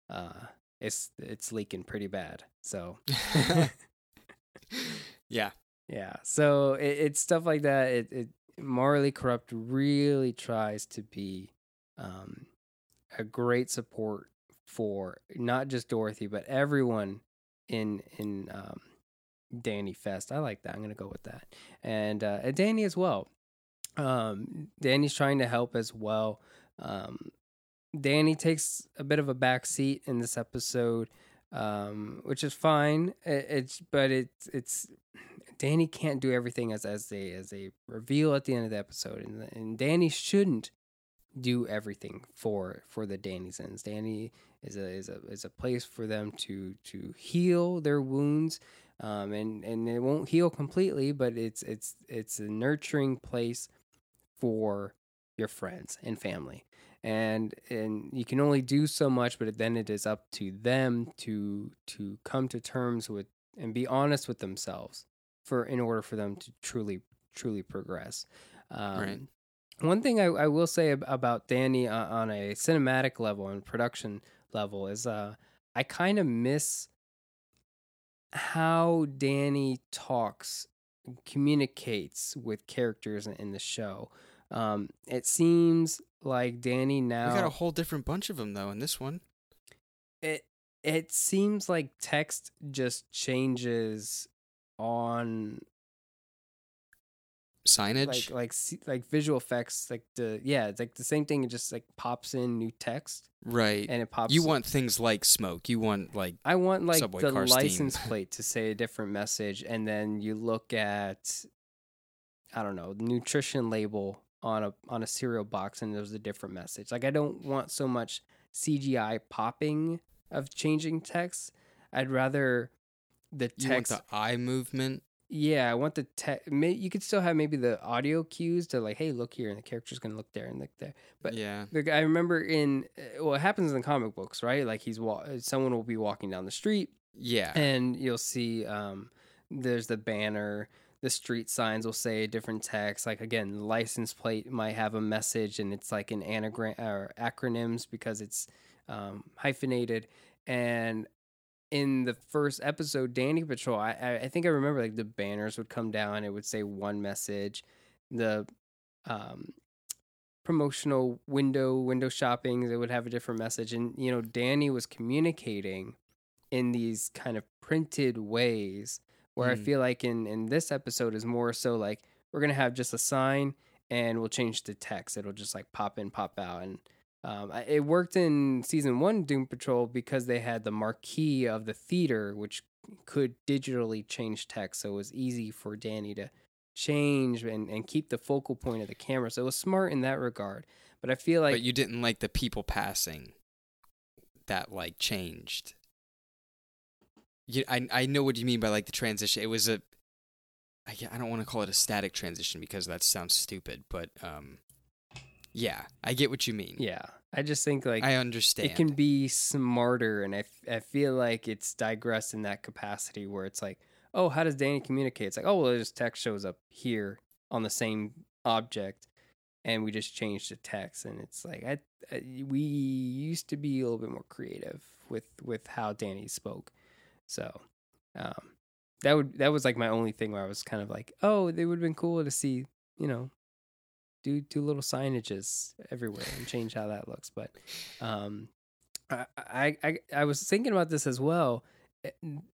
uh it's it's leaking pretty bad so yeah yeah. So it, it's stuff like that. It, it Maura Lee Karupt really tries to be um, a great support for not just Dorothy but everyone in in um, Danny Fest. I like that. I'm gonna go with that, and uh, and Danny as well. Um, Danny's trying to help as well. Um, Danny takes a bit of a back seat in this episode, um, which is fine. It, it's but it's it's Danny can't do everything as as they as they reveal at the end of the episode, and and Danny shouldn't do everything for for the Dannyzens. Danny is a is a is a place for them to to heal their wounds, um, and and it won't heal completely, but it's it's it's a nurturing place for your friends and family. And and you can only do so much, but then it is up to them to to come to terms with and be honest with themselves for in order for them to truly truly progress. Um, Right. One thing I, I will say ab- about Danny uh, on a cinematic level and production level is uh, I kind of miss how Danny talks, communicates with characters in, in the show. Um, it seems like Danny now We got a whole different bunch of them though in this one. it it seems like text just changes on Signage. like like like visual effects like the yeah it's like the same thing it just like pops in new text right. and it pops You want things like smoke. You want like I want like Subway the car steam. license plate to say a different message and then you look at I don't know, the nutrition label on a on a cereal box and there's a different message. Like I don't want so much CGI popping of changing text. I'd rather the you want text the eye movement. Yeah, I want the text. You could still have maybe the audio cues to like, hey, look here, and the character's gonna look there and look there. But yeah. the I remember in uh, well, it happens in the comic books, right? Like he's wa- someone will be walking down the street, Yeah. and you'll see um, there's the banner. The street signs will say a different text. Like again, license plate might have a message, and it's like an anagram or acronyms because it's um, hyphenated. And in the first episode, Danny Patrol, I, I I think I remember like the banners would come down. It would say one message. The um, promotional window window shopping it would have a different message and you know danny was communicating in these kind of printed ways where i Mm. feel like in in this episode is more so like we're gonna have just a sign and we'll change the text it'll just like pop in pop out and um, it worked in season one doom patrol because they had the marquee of the theater which could digitally change text so it was easy for danny to change and, and keep the focal point of the camera. So it was smart in that regard. But I feel like but you didn't like the people passing that like changed. You, I I know what you mean by like the transition. It was a I, I don't want to call it a static transition because that sounds stupid, but um yeah, I get what you mean. yeah, I just think like I understand. it can be smarter, and I, f- I feel like it's digressed in that capacity where it's like, oh, how does Danny communicate? It's like, oh, well, this text shows up here on the same object, and we just changed the text, and it's like I, I we used to be a little bit more creative with with how Danny spoke, so um, that would that was like my only thing where I was kind of like, oh, they would have been cool to see, you know, do do little signages everywhere and change how that looks. But um, I, I I I was thinking about this as well. Eh,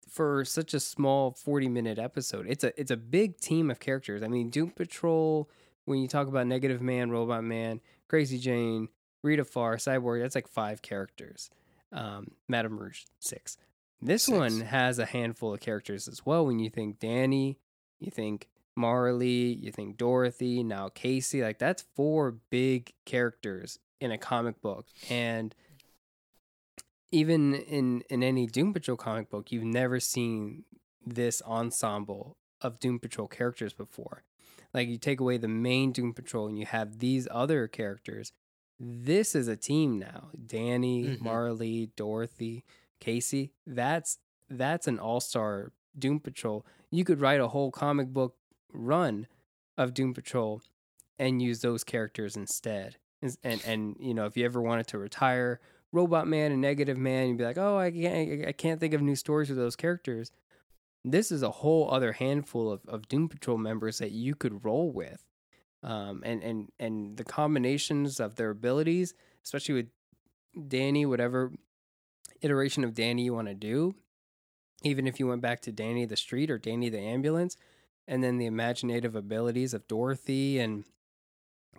For such a small forty minute episode, it's a it's a big team of characters. I mean, Doom Patrol. When you talk about Negative Man, Robot Man, Crazy Jane, Rita Farr, Cyborg, that's like five characters. Um, Madame Rouge, six. This Six. one has a handful of characters as well. When you think Danny, you think Marley, you think Dorothy, now Casey, like that's four big characters in a comic book. And even in in any Doom Patrol comic book, you've never seen this ensemble of Doom Patrol characters before. Like you take away the main Doom Patrol and you have these other characters. This is a team now. Danny, Mhm. Marley, Dorothy, Casey. That's that's an all-star Doom Patrol. You could write a whole comic book run of Doom Patrol and use those characters instead. And and you know, if you ever wanted to retire Robot Man and Negative Man, you'd be like, "Oh, I can't I can't think of new stories with those characters." This is a whole other handful of, of Doom Patrol members that you could roll with. Um, and, and and the combinations of their abilities, especially with Danny, whatever iteration of Danny you want to do, even if you went back to Danny the Street or Danny the Ambulance, and then the imaginative abilities of Dorothy and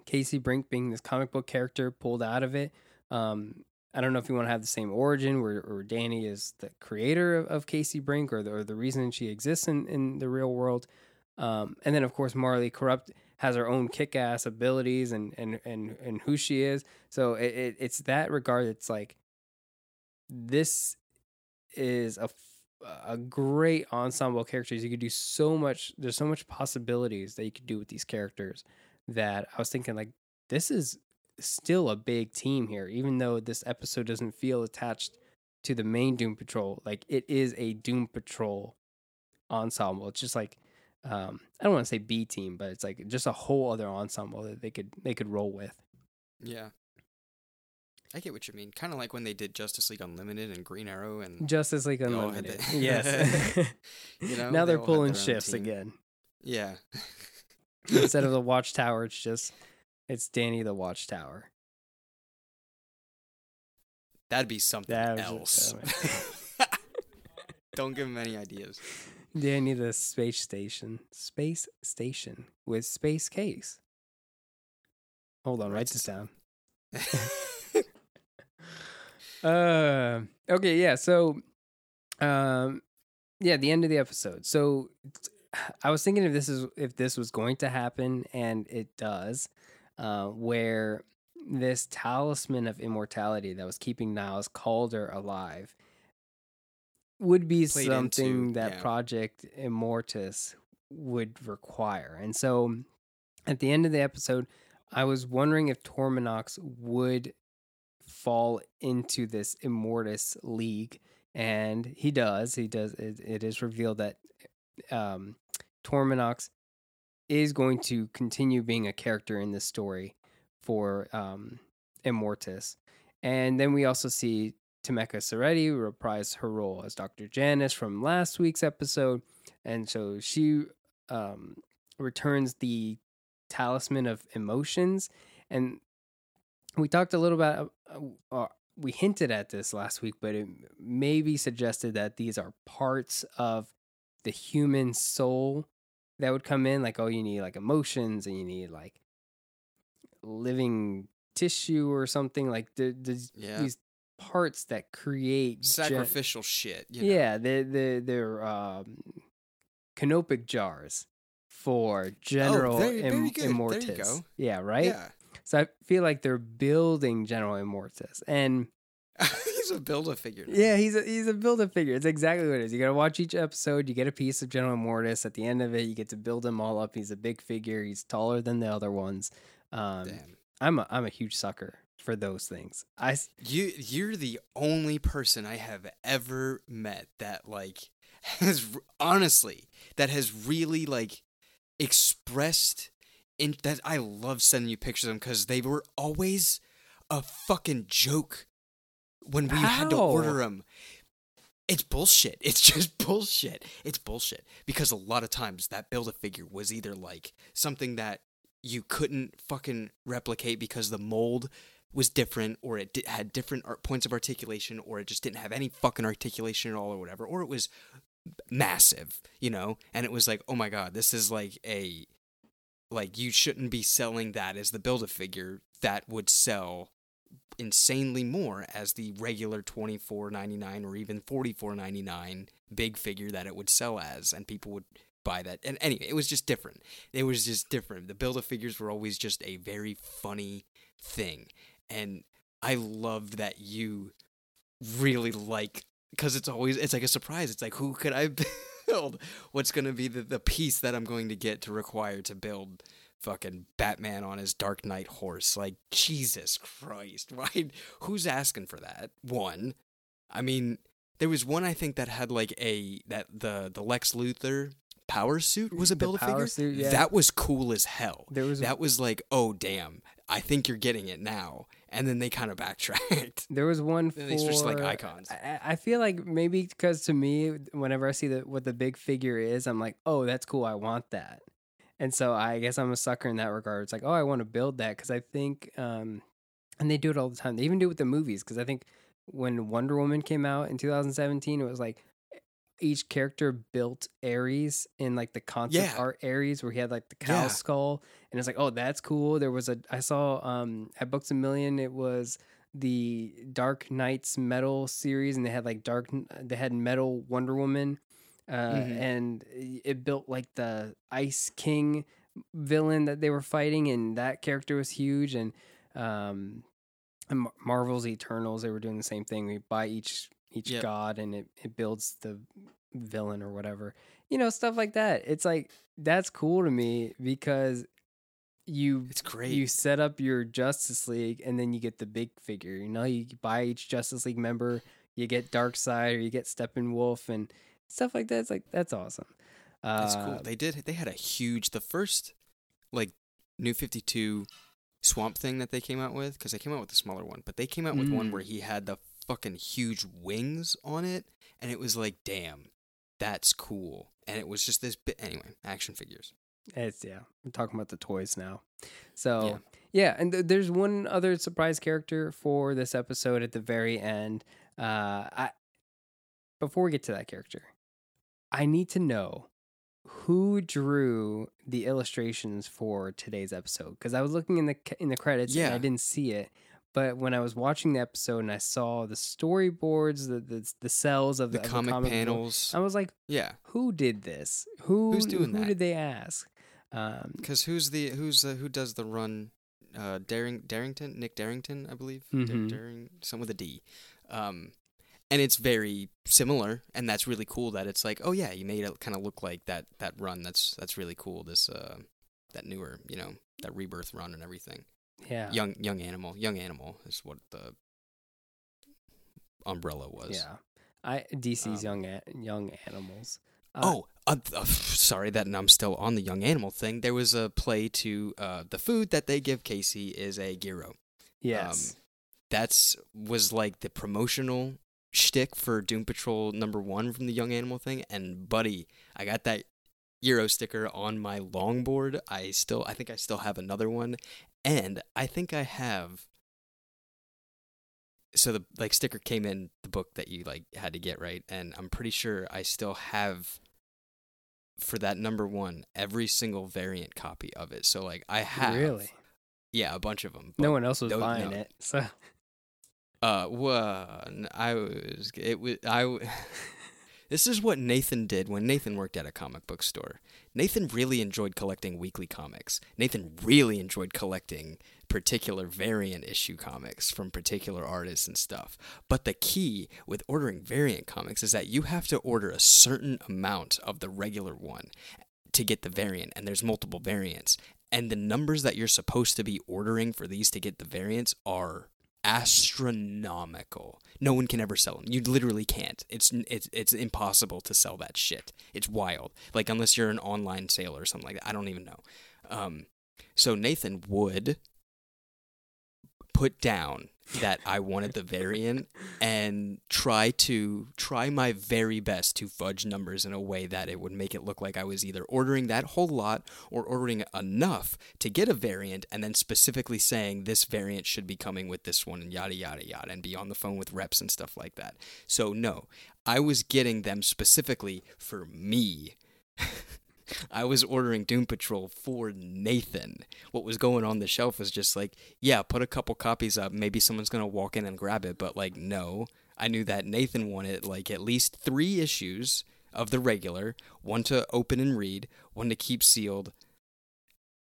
Casey Brink being this comic book character pulled out of it. Um, I don't know if you want to have the same origin where, where Danny is the creator of, of Casey Brink or the, or the reason she exists in, in the real world. Um, and then of course Maura Lee Karupt has her own kick-ass abilities and and and and who she is. So it, it it's that regard. It's like this is a a great ensemble of characters. You could do so much. There's so much possibilities that you could do with these characters. That I was thinking like this is still a big team here, even though this episode doesn't feel attached to the main Doom Patrol. Like it is a Doom Patrol ensemble. It's just like um, I don't want to say B team, but it's like just a whole other ensemble that they could they could roll with. Yeah. I get what you mean. Kind of like when they did Justice League Unlimited and Green Arrow and Justice League They Unlimited. the- yes. you know now they they're had pulling shifts again. Yeah. Instead of the Watchtower, it's just it's Danny the Watchtower. That'd be something That else. Oh Don't give him any ideas. Danny the space station. Space station with space case. Hold on, write this down. Uh, okay, yeah. So, um, yeah, the end of the episode. So, I was thinking if this is if this was going to happen, and it does, uh, where this talisman of immortality that was keeping Niles Caulder alive would be Played something into- that yeah. Project Immortus would require. And so, at the end of the episode, I was wondering if Torminox would fall into this Immortus league, and he does. He does. It, it is revealed that um, Torminox is going to continue being a character in this story for um, Immortus, and then we also see Temeka Soretti reprise her role as Dr. Janice from last week's episode, and so she um, returns the talisman of emotions and we talked a little about uh, uh, we hinted at this last week but it maybe suggested that these are parts of the human soul that would come in like oh you need like emotions and you need like living tissue or something like the, the Yeah. these parts that create gen- Sacrificial shit. You know? yeah, they're they're, they're um, canopic jars for general Oh, Im- good. There. Yeah, right. Yeah. So I feel like they're building general immortus, and He's a build a figure. now. yeah, he's a he's a build a figure. It's exactly what it is. You got to watch each episode. You get a piece of general immortus. At the end of it, you get to build him all up. He's a big figure. He's taller than the other ones. Um, Damn. I'm a I'm a huge sucker for those things. I You you're the only person I have ever met that like has honestly that has really like expressed in that I love sending you pictures of them because they were always a fucking joke when we had to order them. It's bullshit. It's just bullshit. It's bullshit because a lot of times that build a figure was either like something that you couldn't fucking replicate because the mold was different or it had different ar- points of articulation or it just didn't have any fucking articulation at all or whatever or it was massive you know and it was like oh my god this is like a like you shouldn't be selling that as the build a figure that would sell insanely more as the regular 24.99 or even 44.99 big figure that it would sell as and people would buy that. And anyway it was just different. It was just different. The build a figures were always just a very funny thing. And i loved that you really like because it's always it's like a surprise. It's like who could i build. What's going to be the, the piece that i'm going to get to require to build fucking batman on his dark knight horse? Like jesus christ why who's asking for that? One i mean there was one i think that had like a that the the lex luthor power suit was a build a figure? suit, yeah. that was cool as hell. There was that was like oh damn i think you're getting it now and then they kind of backtracked There was one for Then it's just like icons. I, I feel like maybe because to me, whenever I see the what the big figure is, I'm like, oh, that's cool. I want that. And so I guess I'm a sucker in that regard. It's like, oh, I want to build that because I think, um, and they do it all the time. They even do it with the movies because I think when Wonder Woman came out in 2017, it was like each character built Ares in like the concept Yeah. art Ares where he had like the cow Yeah. skull and it's like oh that's cool there was a I saw um at Books a Million it was the Dark Knights Metal series, and they had like Dark, they had Metal Wonder Woman, uh, Mhm. and it built like the Ice King villain that they were fighting, and that character was huge. And um, and Marvel's Eternals, they were doing the same thing. We buy each each Yep. god, and it it builds the villain or whatever. You know, stuff like that. It's like that's cool to me because you It's great. you set up your Justice League and then you get the big figure. You know, you buy each Justice League member, you get Darkseid or you get Steppenwolf and stuff like that. It's like that's awesome. That's Uh, cool. They did. They had a huge. The first, like, New Fifty Two Swamp Thing that they came out with, because they came out with a smaller one, but they came out with one Mm. where he had the fucking huge wings on it, and it was like, damn, that's cool. And it was just this bit. Anyway, action figures. It's yeah. I'm talking about the toys now. So Yeah. yeah, and th- there's one other surprise character for this episode at the very end. Uh, I before we get to that character, I need to know who drew the illustrations for today's episode because I was looking in the in the credits and I didn't see it. But when I was watching the episode and I saw the storyboards, the the, the cells of The, the, of comic, book, panels. I was like, yeah, who did this? Who Who's doing who that? did they ask? Um, because who's the who's the, who does the run? Uh, Daring Derington, Nick Derington, I believe. Mhm. Daring, some with a D. Um, and it's very similar, and that's really cool. That it's like, oh yeah, you made it kind of look like that that run. That's that's really cool. This uh, that newer, you know, that rebirth run and everything. Yeah, Young young animal, young animal is what the umbrella was. yeah. I DC's Um, young a- young animals. Uh, Oh, uh, uh, sorry that I'm still on the young animal thing. There was a play to uh, the food that they give Casey is a gyro. yes, That's was like the promotional shtick for Doom Patrol number one from the young animal thing. And buddy, I got that gyro sticker on my longboard. I still, I think I still have another one, and I think I have. So the like sticker came in the book that you like had to get right, and I'm pretty sure I still have for that number one every single variant copy of it. So like I have really. yeah a bunch of them. No one else was those- buying no. it, so Uh, well, I was it was I. This is what Nathan did when Nathan worked at a comic book store. Nathan really enjoyed collecting weekly comics. Nathan really enjoyed collecting particular variant issue comics from particular artists and stuff. But the key with ordering variant comics is that you have to order a certain amount of the regular one to get the variant, and there's multiple variants. And the numbers that you're supposed to be ordering for these to get the variants are astronomical. No one can ever sell them. You literally can't. It's it's it's impossible to sell that shit. It's wild. Like unless you're an online sale or something like that. I don't even know. Um, so Nathan would put down that I wanted the variant and try to try my very best to fudge numbers in a way that it would make it look like I was either ordering that whole lot or ordering enough to get a variant and then specifically saying this variant should be coming with this one and yada yada yada and be on the phone with reps and stuff like that. So no, I was getting them specifically for me. I was ordering Doom Patrol for Nathan. What was going on the shelf was just like, yeah, put a couple copies up. Maybe someone's going to walk in and grab it. But, like, no. I knew that Nathan wanted, like, at least three issues of the regular one to open and read, one to keep sealed,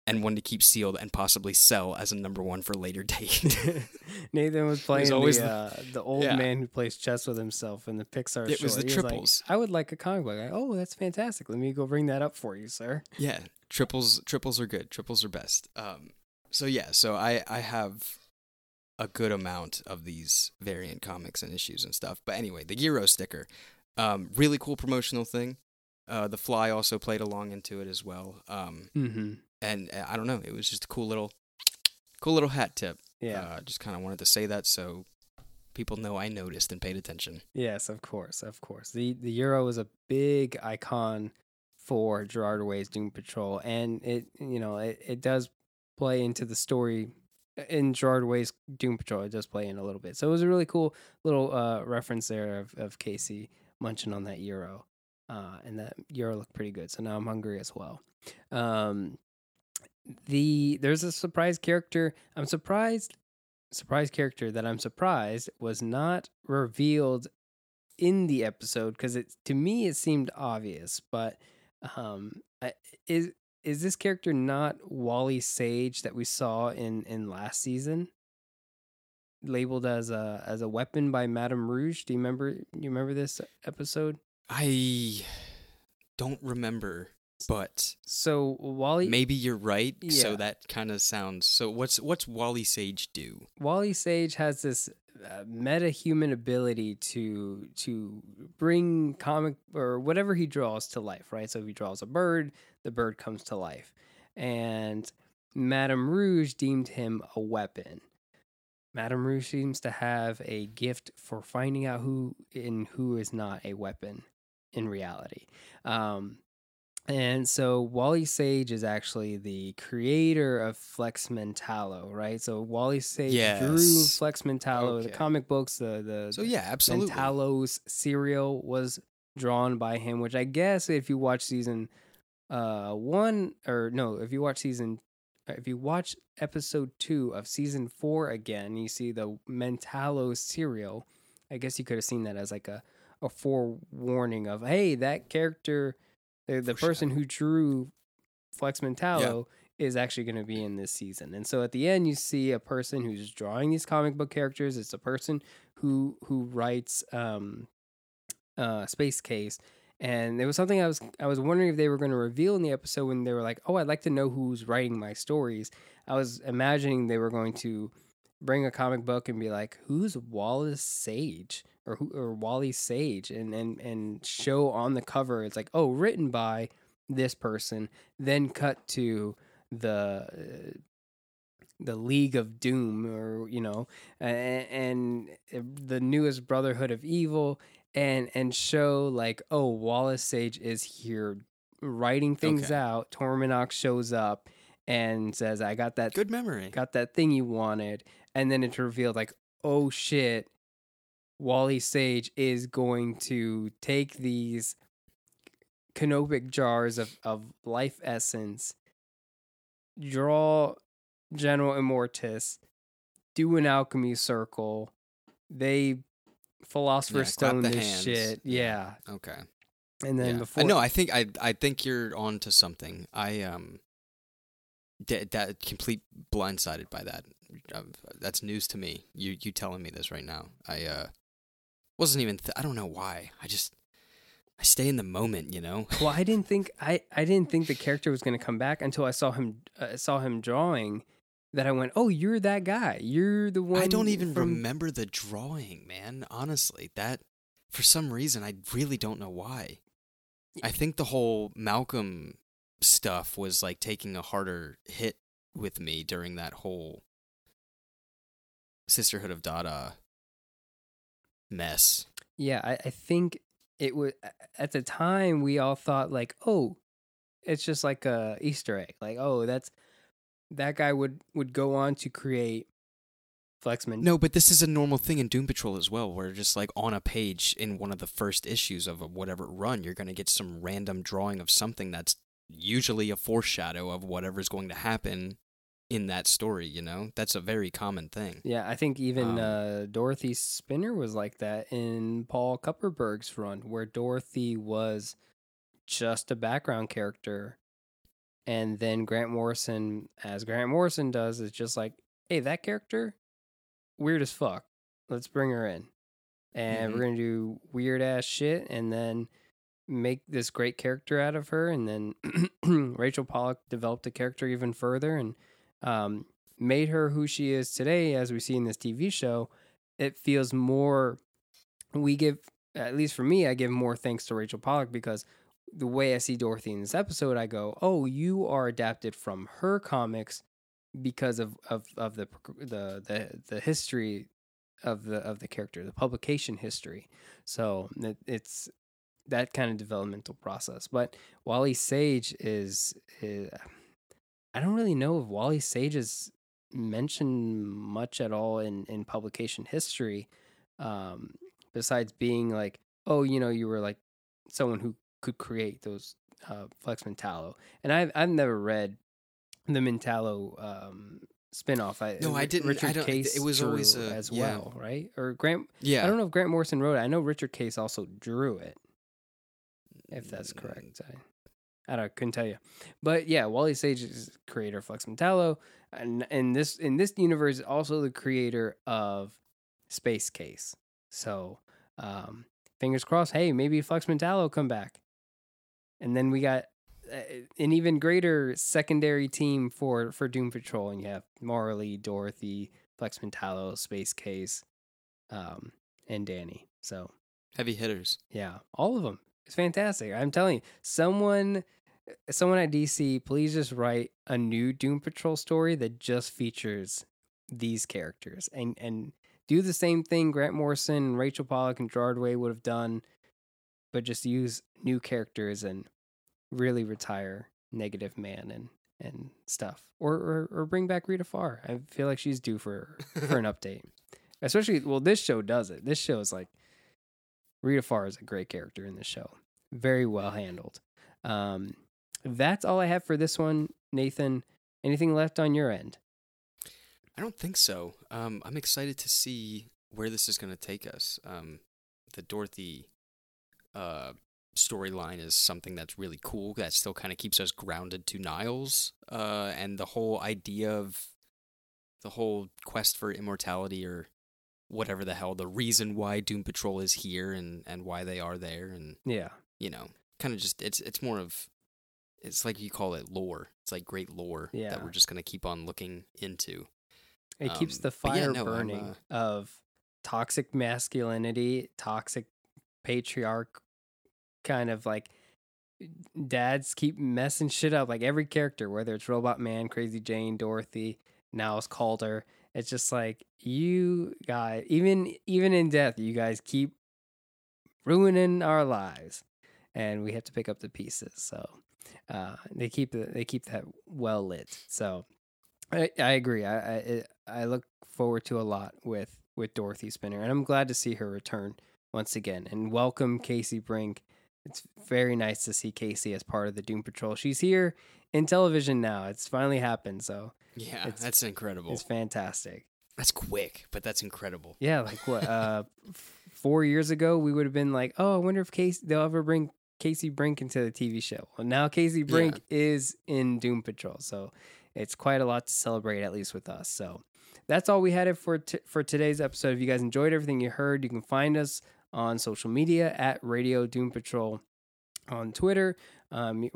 and one to keep sealed and possibly sell as a number one for later date. Nathan was playing always the, the- uh, the old Yeah. man who plays chess with himself in the Pixar It was the He like, triples. I would like a comic book. Like, oh, that's fantastic. Let me go bring that up for you, sir. Yeah, triples triples are good. Triples are best. Um, so yeah, so I I have a good amount of these variant comics and issues and stuff. But anyway, the Gyro sticker, um, really cool promotional thing. Uh, the Fly also played along into it as well. Um, Mm-hmm. And uh, I don't know, it was just a cool little, cool little hat tip. Yeah. Uh, just kind of wanted to say that so people know I noticed and paid attention. Yes, of course, of course. The the gyro is a big icon for Gerard Way's Doom Patrol, and it you know it, it does play into the story in Gerard Way's Doom Patrol. It does play in a little bit, so it was a really cool little uh, reference there of, of Casey munching on that gyro, uh, and that gyro looked pretty good. So now I'm hungry as well. Um, the there's a surprise character. I'm surprised surprise character that I'm surprised was not revealed in the episode because it to me it seemed obvious, but um, is is this character not Wally Sage that we saw in in last season? Labeled as a as a weapon by Madame Rouge. Do you remember? You remember this episode? I don't remember, but So Wally maybe you're right. Yeah. So that kind of sounds. So what's what's Wally Sage do? Wally Sage has this uh, meta human ability to to bring comic or whatever he draws to life, right? So if he draws a bird, the bird comes to life. And Madame Rouge deemed him a weapon. Madame Rouge seems to have a gift for finding out who and who is not a weapon in reality. Um, and so Wally Sage is actually the creator of Flex Mentallo, right? So Wally Sage drew Flex Mentallo, the comic books, the the So yeah, absolutely. Mentallo's serial was drawn by him, which I guess if you watch season uh one or no, if you watch season if you watch episode two of season four again, you see the Mentallo serial. I guess you could have seen that as like a a forewarning of hey, that character, the, the person who drew Flex Mentallo is actually going to be in this season. And so at the end, you see a person who's drawing these comic book characters. It's a person who who writes um, uh, Space Case. And there was something I was I was wondering if they were going to reveal in the episode when they were like, "Oh, I'd like to know who's writing my stories." I was imagining they were going to bring a comic book and be like, "Who's Wallace Sage?" or who or Wally Sage, and and and show on the cover it's like, "Oh, written by this person." Then cut to the uh, the League of Doom, or you know, and, and the newest Brotherhood of Evil, and and show like, oh, Wallace Sage is here writing things Okay. out. Torminox shows up and says, "I got that Good memory. got that thing you wanted," and then it's revealed like, oh shit, Wally Sage is going to take these canopic jars of, of life essence, draw General Immortus, do an alchemy circle. They Philosopher's Yeah, Stone this hands. shit. Yeah. Okay. And then yeah. before no, I think I I think you're on to something. I um that that complete blindsided by that. Um, that's news to me. You you telling me this right now. I uh wasn't even th- I don't know why. I just I stay in the moment, you know. well, I didn't think I, I didn't think the character was going to come back until I saw him uh, saw him drawing. That I went, oh, you're that guy. You're the one. I don't even from- remember the drawing, man. Honestly, that for some reason I really don't know why. I think the whole Malcolm stuff was like taking a harder hit with me during that whole Sisterhood of Dada mess. Yeah, I, I think it was at the time we all thought like, oh, it's just like a Easter egg. Like, oh, that's that guy would would go on to create Flexman. No, but this is a normal thing in Doom Patrol as well, where just like on a page in one of the first issues of a whatever run, you're going to get some random drawing of something that's usually a foreshadow of whatever's going to happen in that story, you know? That's a very common thing. Yeah, I think even Um, uh, Dorothy Spinner was like that in Paul Kupperberg's run, where Dorothy was just a background character, and then Grant Morrison, as Grant Morrison does, is just like, hey, that character, weird as fuck. Let's bring her in, and Mhm. we're gonna do weird ass shit, and then make this great character out of her. And then Rachel Pollack developed the character even further, and um, made her who she is today, as we see in this TV show, it feels more. We give, at least for me, I give more thanks to Rachel Pollack because the way I see Dorothy in this episode, I go, "Oh, you are adapted from her comics because of of of the the the the history of the of the character, the publication history." So it, it's that kind of developmental process. But Wally Sage is, is I don't really know if Wally Sage is mentioned much at all in in publication history, um, besides being like, oh, you know, you were like someone who could create those uh, Flex Mentallo, and I've I've never read the Mentallo um, spinoff. I, No, I didn't- Richard I Case it was always a- as yeah. well, right? Or Grant. Yeah. I don't know if Grant Morrison wrote it. I know Richard Case also drew it. If that's Mm. correct, I, I don't couldn't tell you, but yeah, Wally Sage is creator of Flex Mentallo, and in this in this universe, also the creator of Space Case. So, um, fingers crossed. Hey, maybe Flex Mentallo come back, and then we got uh, an even greater secondary team for for Doom Patrol, and you have Marley, Dorothy, Flex Mentallo, Space Case, um, and Danny. So Heavy hitters. yeah, all of them. It's fantastic. I'm telling you, someone, someone at DC, please just write a new Doom Patrol story that just features these characters and and do the same thing Grant Morrison, Rachel Pollack, and Gerard Way would have done, but just use new characters and really retire Negative Man and and stuff, or or, or bring back Rita Farr. I feel like she's due for for an update. Especially, well, this show does it. This show is like Rita Farr is a great character in the show. Very well handled. Um, that's all I have for this one, Nathan. Anything left on your end? I don't think so. Um, I'm excited to see where this is going to take us. Um, the Dorothy uh, storyline is something that's really cool. That still kind of keeps us grounded to Niles, uh, and the whole idea of the whole quest for immortality or whatever the hell the reason why Doom Patrol is here and and why they are there and Yeah. you know kind of just it's it's more of it's like you call it lore. It's like great lore Yeah. that we're just going to keep on looking into. It keeps Um, the but yeah, fire no, burning uh, of toxic masculinity, toxic patriarch kind of like dads keep messing shit up like every character whether it's robot man crazy jane dorothy now it's caulder it's just like you guys even even in death you guys keep ruining our lives and we have to pick up the pieces so uh they keep the, they keep that well lit so i i agree i i i look forward to a lot with with dorothy spinner and i'm glad to see her return once again and welcome casey brinke. It's very nice to see casey as part of the doom patrol. She's here in television now it's finally happened so Yeah, It's- that's incredible. it's fantastic. That's quick, but that's incredible. yeah like what uh four years ago we would have been like oh i wonder if casey they'll ever bring casey brinke into the tv show. Well now casey brinke is in doom patrol so it's quite a lot to celebrate at least with us so that's all we had it for t- for today's episode. If you guys enjoyed everything you heard you can find us on social media at radio doom patrol on twitter. Um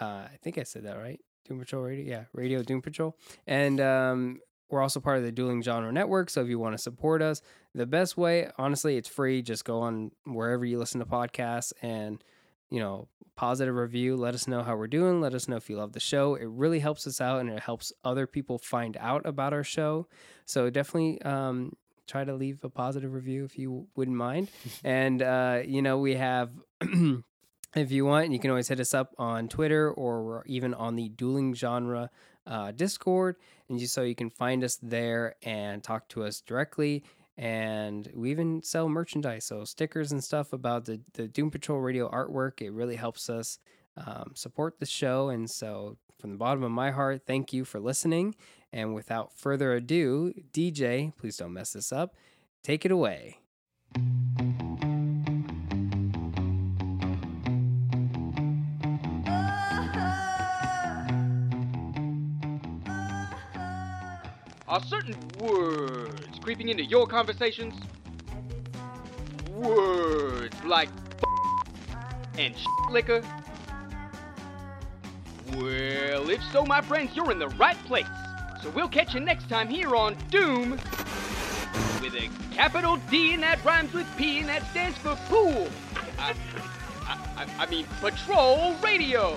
uh, i think i said that right doom patrol radio yeah radio doom patrol. And um we're also part of the dueling genre network so if you want to support us the best way honestly it's free. Just go on wherever you listen to podcasts and you know positive review. Let us know how we're doing. Let us know if you love the show. It really helps us out and it helps other people find out about our show. So definitely um, try to leave a positive review if you wouldn't mind. And uh, you know we have if you want you can always hit us up on twitter or even on the dueling genre uh, discord and just so you can find us there and talk to us directly. And we even sell merchandise so stickers and stuff about the, the doom patrol radio artwork. It really helps us um, support the show. And so from the bottom of my heart thank you for listening. And without further ado dj please don't mess this up. Take it away Are certain words creeping into your conversations? Words like and liquor? Well, if so, my friends, you're in the right place. So we'll catch you next time here on Doom with a capital D and that rhymes with P and that stands for pool. I, I, I, I mean, Patrol Radio.